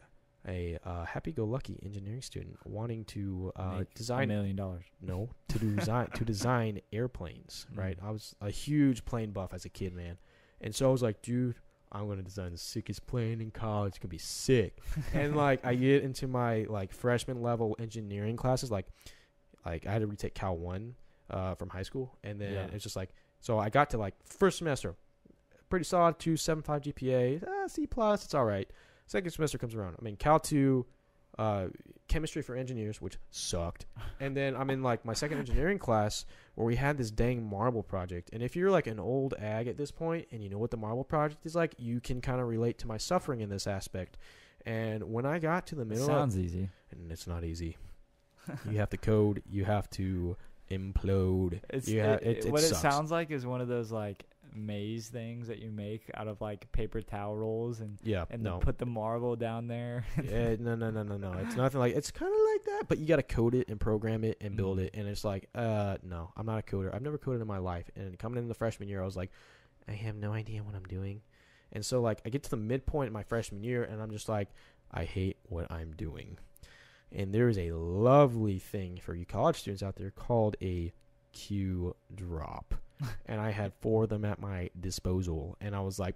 a uh, happy-go-lucky engineering student, wanting to uh, Make a design million dollars. no to design to design airplanes. Right, Mm. I was a huge plane buff as a kid, man, and so I was like, dude. I'm gonna design the sickest plane in college. It's gonna be sick. and like I get into my like freshman level engineering classes, like like I had to retake Cal one uh, from high school, and then Yeah. it's just like so I got to like first semester, pretty solid two seven five GPA, ah, C plus, it's all right. Second semester comes around, I mean Cal two, uh, chemistry for engineers, which sucked, and then I'm in like my second engineering class where we had this dang marble project, and if you're like an old ag at this point and you know what the marble project is like, you can kind of relate to my suffering in this aspect. And when I got to the It middle, sounds easy. and it's not easy. you have to code. You have to implode. It's you ha- it, it- it what sucks. it sounds like is one of those like maze things that you make out of like paper towel rolls and Yeah, and no, then put the marble down there. yeah, no, no, no, no, no. It's nothing like. It's kind of like that, but you got to code it and program it and build Mm. it. And it's like, uh, no, I'm not a coder. I've never coded in my life. And coming into the freshman year, I was like, I have no idea what I'm doing. And so like, I get to the midpoint of my freshman year, and I'm just like, I hate what I'm doing. And there is a lovely thing for you college students out there called a Q drop. And I had four of them at my disposal, and I was like,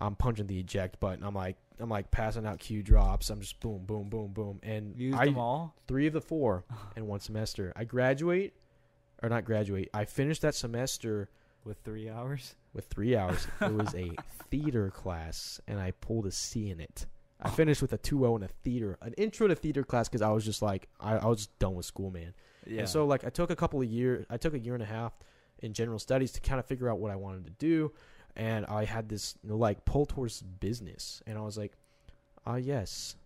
I'm punching the eject button. I'm like, I'm like passing out Q drops. I'm just boom, boom, boom, boom, and Use I them all. three of the four in one semester. I graduate, or not graduate. I finished that semester with three hours. with three hours. it was a theater class, and I pulled a C in it. I finished with a 2.0 in a theater, an intro to theater class, because I was just like, I, I was just done with school, man. Yeah. And so like I took a couple of years, I took a year and a half in general studies to kind of figure out what I wanted to do, and I had this you know, like pull towards business, and I was like, ah yes,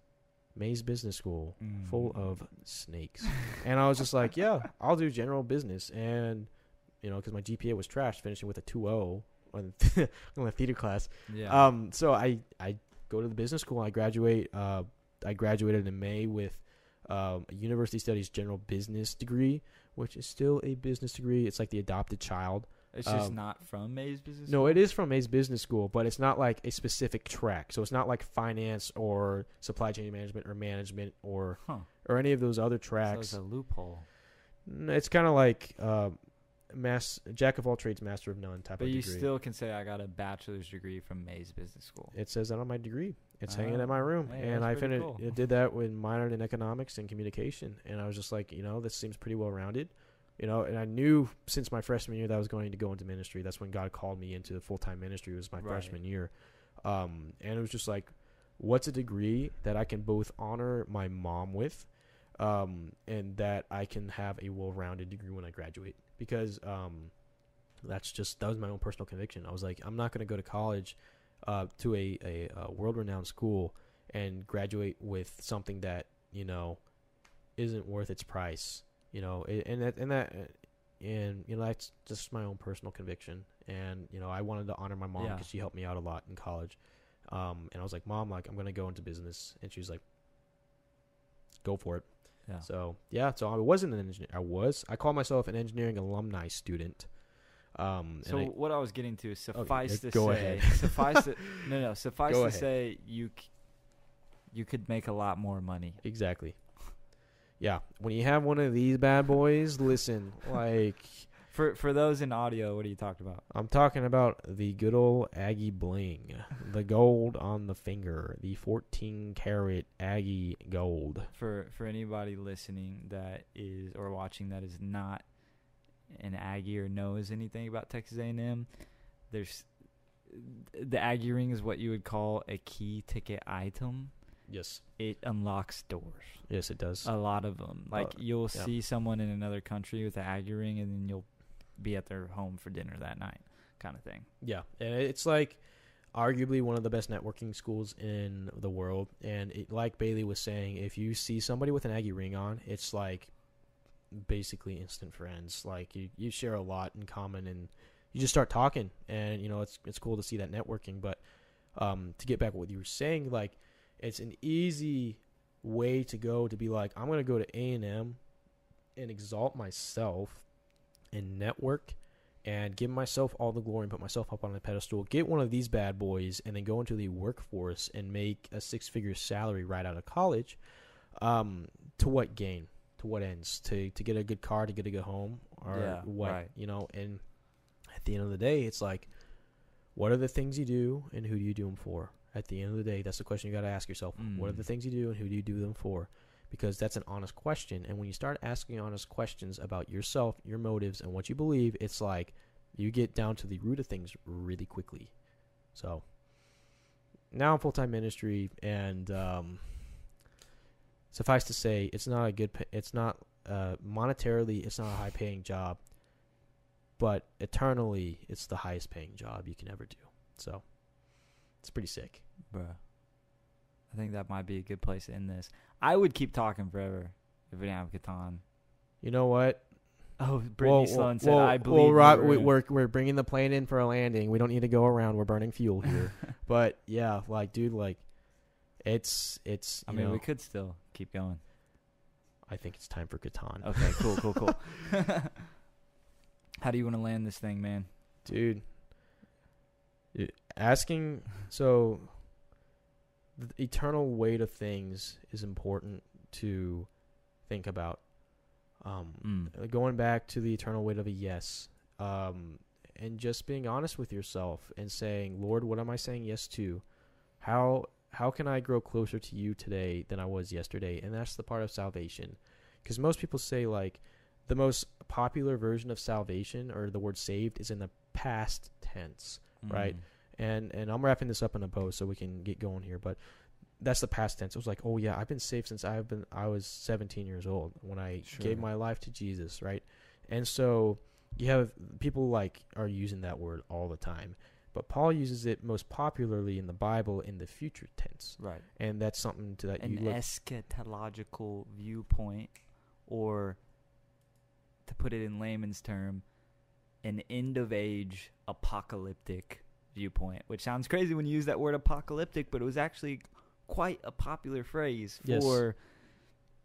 Mays Business School, full Mm. of snakes, and I was just like, yeah, I'll do general business, and you know because my GPA was trash, finishing with a 2.0 on on the theater class. yeah. Um, so I I go to the business school. I graduate. Uh, I graduated in May with um, a university studies general business degree, which is still a business degree. It's like the adopted child. it's just um, not from Mays Business. No, School? it is from Mays Business School, but it's not like a specific track. So it's not like finance or supply chain management or management or Huh. or any of those other So tracks. it's a loophole. It's kind of like uh, mass jack of all trades, master of none type But of you degree. still can say I got a bachelor's degree from Mays Business School. It says that on my degree. It's hanging Oh, in my room, hey, and I finished. cool. It did that with minored in economics and communication, and I was just like, you know, this seems pretty well rounded, you know. And I knew since my freshman year that I was going to go into ministry. That's when God called me into full time ministry. It Was my Right. freshman year, um, and it was just like, what's a degree that I can both honor my mom with, um, and that I can have a well rounded degree when I graduate because um, that's just that was my own personal conviction. I was like, I'm not going to go to college uh, to a, a, a world renowned school and graduate with something that you know isn't worth its price. You know, and that and that and you know that's just my own personal conviction. And you know, I wanted to honor my mom Yeah. because she helped me out a lot in college. Um, and I was like, Mom, like I'm gonna go into business, and she was like, Go for it. Yeah. So yeah, so I wasn't an engineer. I was. I call myself an engineering alumni student. Um, and So I- what I was getting to is suffice yeah, to go say, ahead. suffice to, no, no, suffice Go to ahead. say, you you could make a lot more money. Exactly. Yeah, when you have one of these bad boys, listen, like For for those in audio, what are you talking about? I'm talking about the good old Aggie bling, the gold on the finger, the 14 karat Aggie gold. For for anybody listening that is or watching that is not an Aggie or knows anything about Texas A&M, there's the Aggie ring is what you would call a key ticket item. Yes, It unlocks doors. yes, it does. A lot of them. Like Uh, you'll yeah. see someone in another country with an Aggie ring, and then you'll be at their home for dinner that night, kind of thing. yeah, and it's like, arguably one of the best networking schools in the world. And it, like Bailey was saying, if you see somebody with an Aggie ring on, it's like basically instant friends. Like you, you share a lot in common, and you just start talking. And you know, it's it's cool to see that networking. But um, to get back what you were saying, like it's an easy way to go to be like, I'm gonna go to A and M and exalt myself and network and give myself all the glory and put myself up on a pedestal, get one of these bad boys, and then go into the workforce and make a six figure salary right out of college. Um, to what gain? To what ends? To to get a good car, to get a good home, or Yeah, what? right. You know, and at the end of the day, it's like, what are the things you do, and who do you do them for? At the end of the day, that's the question you got to ask yourself. What are Mm. the things you do, and who do you do them for? Because that's an honest question. And when you start asking honest questions about yourself, your motives, and what you believe, it's like you get down to the root of things really quickly. So now I'm full time ministry, and um, suffice to say, it's not a good. It's not uh, monetarily, it's not a high paying job, but eternally, it's the highest paying job you can ever do. So it's pretty sick. Bruh. I think that might be a good place to end this. I would keep talking forever if we didn't have Catan. You know what? Oh, Brittany Whoa, Sloan said, whoa, "I believe." you Rob, we, in." we're we're bringing the plane in for a landing. We don't need to go around. We're burning fuel here. but yeah, like dude, like it's it's. I mean, know, we could still keep going. I think it's time for Catan. Okay, cool, cool, cool. How do you want to land this thing, man? dude. It- asking so the eternal weight of things is important to think about. Um, Mm. going back to the eternal weight of a yes, um, and just being honest with yourself and saying, "Lord, what am I saying yes to? How how can I grow closer to you today than I was yesterday?" And that's the part of salvation, because most people say like the most popular version of salvation or the word saved is in the past tense Right. Mm. and and I'm wrapping this up in a bow so we can get going here. But that's the past tense. It was like, oh yeah, I've been saved since I've been I was 17 years old when I Sure. gave my life to Jesus, right? And so you have people like are using that word all the time, but Paul uses it most popularly in the Bible in the future tense, Right. and that's something to that you An look. eschatological viewpoint, or to put it in layman's term, an end of age apocalyptic viewpoint. Which sounds crazy when you use that word apocalyptic, but it was actually quite a popular phrase Yes. for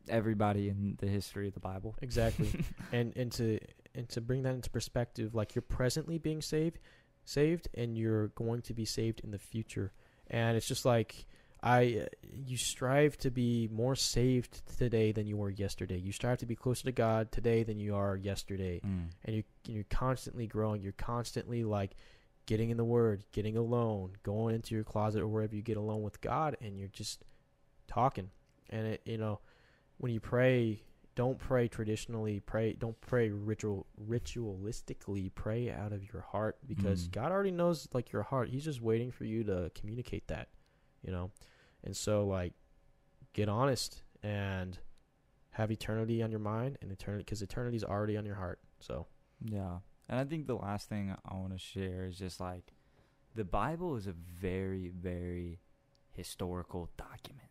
everybody in the history of the Bible. Exactly. and and to and to bring that into perspective like you're presently being saved saved and you're going to be saved in the future. And it's just like i uh, you strive to be more saved today than you were yesterday. You strive to be closer to god today than you are yesterday. Mm. and you you're constantly growing. You're constantly like getting in the word getting alone going into your closet or wherever you get alone with god and you're just talking. And it you know when you pray don't pray traditionally pray don't pray ritual ritualistically pray out of your heart because Mm. god already knows like your heart he's just waiting for you to communicate that you know and so like get honest and have eternity on your mind and eternity because eternity is already on your heart so Yeah. And I think the last thing I want to share is just like the Bible is a very, very historical document.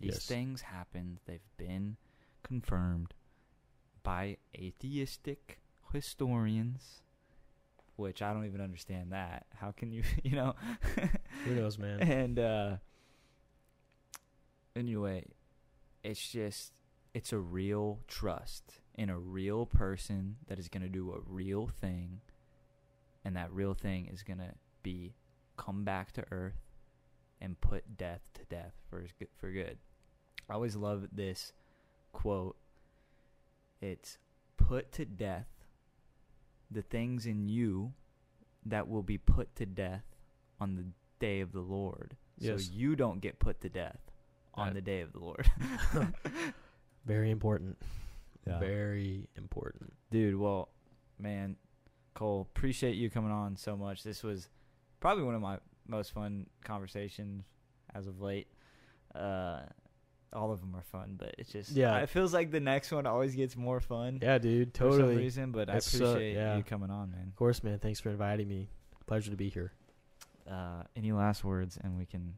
These Yes. things happened, they've been confirmed by atheistic historians, which I don't even understand that. How can you, you know? who knows man and uh anyway it's just it's a real trust in a real person that is going to do a real thing and that real thing is going to be come back to earth and put death to death for for good i always love this quote it's put to death the things in you that will be put to death on the day of the Lord. Yes. So you don't get put to death on That- the day of the Lord. very important Yeah. very important Dude, well, man, Cole, appreciate you coming on so much. This was probably one of my most fun conversations as of late. Uh all of them are fun, but it's just Yeah. It feels like the next one always gets more fun yeah dude for some totally reason. But I so- appreciate yeah. you coming on, man. Of course, man. Thanks for inviting me. Pleasure to be here. uh, any last words, and we can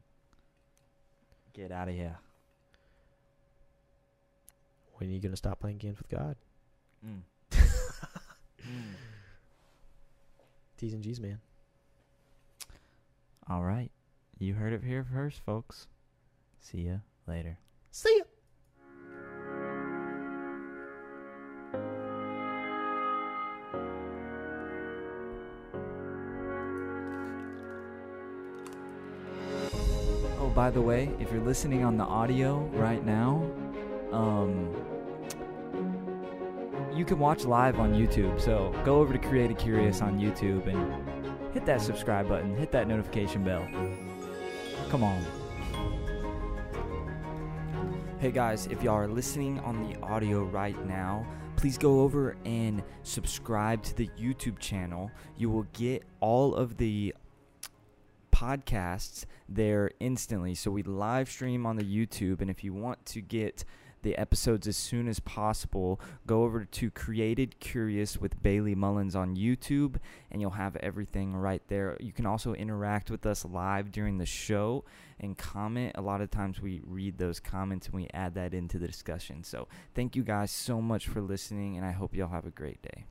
get out of here. When are you gonna stop playing games with God? Mm. Mm. T's and G's, man. All right. You heard it here first, folks. See ya later. See ya. Oh, by the way, if you're listening on the audio right now, um, you can watch live on YouTube. So go over to Created Curious on YouTube and hit that subscribe button, hit that notification bell. Come on. Hey guys, if y'all are listening on the audio right now, please go over and subscribe to the YouTube channel. You will get all of the podcasts there instantly. So we live stream on the YouTube, and if you want to get the episodes as soon as possible, go over to Created Curious with Bailey Mullins on YouTube, and you'll have everything right there. You can also interact with us live during the show and comment. A lot of times we read those comments and we add that into the discussion. So thank you guys so much for listening, and I hope y'all have a great day.